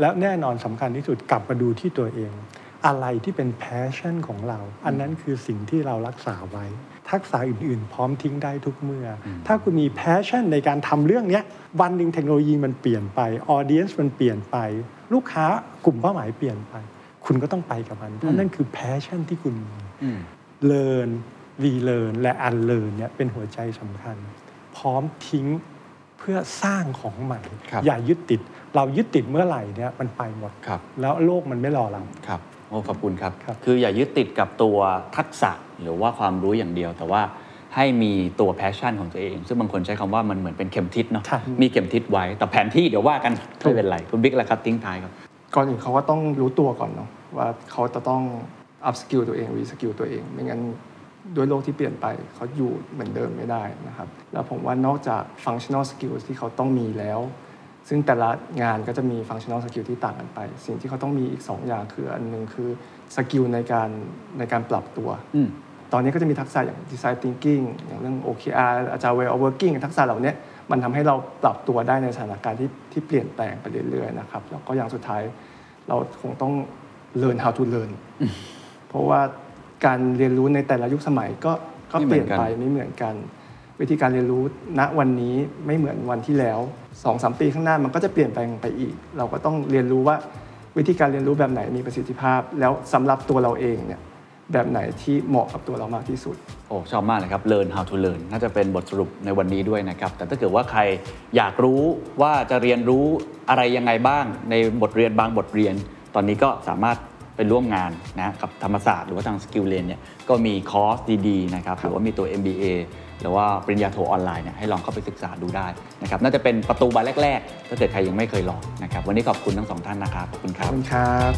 แล้วแน่นอนสำคัญที่สุดกลับมาดูที่ตัวเอง อะไรที่เป็น passion ของเรา อันนั้นคือสิ่งที่เรารักษาไว้ ทักษะอื่นๆ พร้อมทิ้งได้ทุกเมื่ออถ้าคุณมี passion ในการทำเรื่องเนี้ยวันหนึ่งเทคโนโลยีมันเปลี่ยนไป audience มันเปลี่ยนไป ลูกค้ากลุ่มเป้าหมายเปลี่ยนไป คุณก็ต้องไปกับมัน เพราะนั่นคือ passion ที่คุณมีอืม learn relearn และ unlearn เนี่ยเป็นหัวใจสำคัญ พร้อมทิ้งเพื่อสร้างของใหม่ครับอย่ายึดติด เรายึดติดเมื่อไหร่เนี่ยมันไปหมดครับแล้วโลกมันไม่รอเราครับโอ้ขอบคุณครับครับคืออย่ายึดติดกับตัวทักษะหรือว่าความรู้อย่างเดียว แต่ว่าให้มีตัวแพชชั่นของตัวเอง ซึ่งบางคนใช้คำว่ามันเหมือนเป็นเข็มทิศเนาะใช่มีเข็มทิศไว้แต่แผนที่เดี๋ยวว่ากันไม่เป็นไรคุณบิ๊กละครับทิ้งท้ายครับก่อนอื่นเขาก็ต้องรู้ตัวก่อนเนาะ ว่าเขาจะต้อง up skill ตัวเอง re skill ตัวเอง ไม่งั้นด้วยโลกที่เปลี่ยนไปเขาอยู่เหมือนเดิมไม่ได้นะครับ แล้วผมว่านอกจาก functional skills ที่เขาต้องมีแล้ว ซึ่งแต่ละงานก็จะมี functional skill ที่ต่างกันไป สิ่งที่เขาต้องมีอีก 2 อย่างคืออันหนึงคือสกิลในการในการปรับตัวอืมตอนนี้ก็จะมีทักษะอย่าง design thinking อย่างเรื่อง OKR agile way of working ทักษะเหล่านี้มันทำให้เราปรับตัวได้ในสถานการณ์ที่ที่เปลี่ยนแปลงไปเรื่อยๆนะครับแล้วก็อย่างสุดท้ายเราคงต้อง learn how to learn เพราะว่าการเรียนรู้ในแต่ละยุคสมัยก็ก็ไม่เหเปมืลี่อยนนกันไปไม่เหมือนกัน วิธีการเรียนรู้ณวันนี้ไม่เหมือนวันที่แล้วสองสามปีข้างหน้ามันก็จะเปลี่ยนแปลงไปอีก เราก็ต้องเรียนรู้ว่าวิธีการเรียนรู้แบบไหนมีประสิทธิภาพ แล้วสำหรับตัวเราเองเนี่ยแบบไหนที่เหมาะกับตัวเรามากที่สุด โอ้ชอบมากเลยครับ learn how to learn น่าจะเป็นบทสรุปในวันนี้ด้วยนะครับ แต่ถ้าเกิดว่าใครอยากรู้ว่าจะเรียนรู้อะไรยังไงบ้างในบทเรียนบางบทเรียน ตอนนี้ก็สามารถไปร่วมงานนะกับธรรมศาสตร์หรือว่าทาง SkillLane เนี่ยก็มีคอร์สดีๆนะครับหรือว่ามีตัว MBA หรือว่าปริญญาโทออนไลน์เนี่ยให้ลองเข้าไปศึกษาดูได้นะครับน่าจะเป็นประตูบานแรกๆ ถ้าเกิดใครยังไม่เคยลองนะครับวันนี้ขอบคุณทั้งสองท่านนะครับขอบคุณครับ ขอบคุณครับ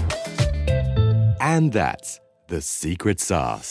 And that's the secret sauce.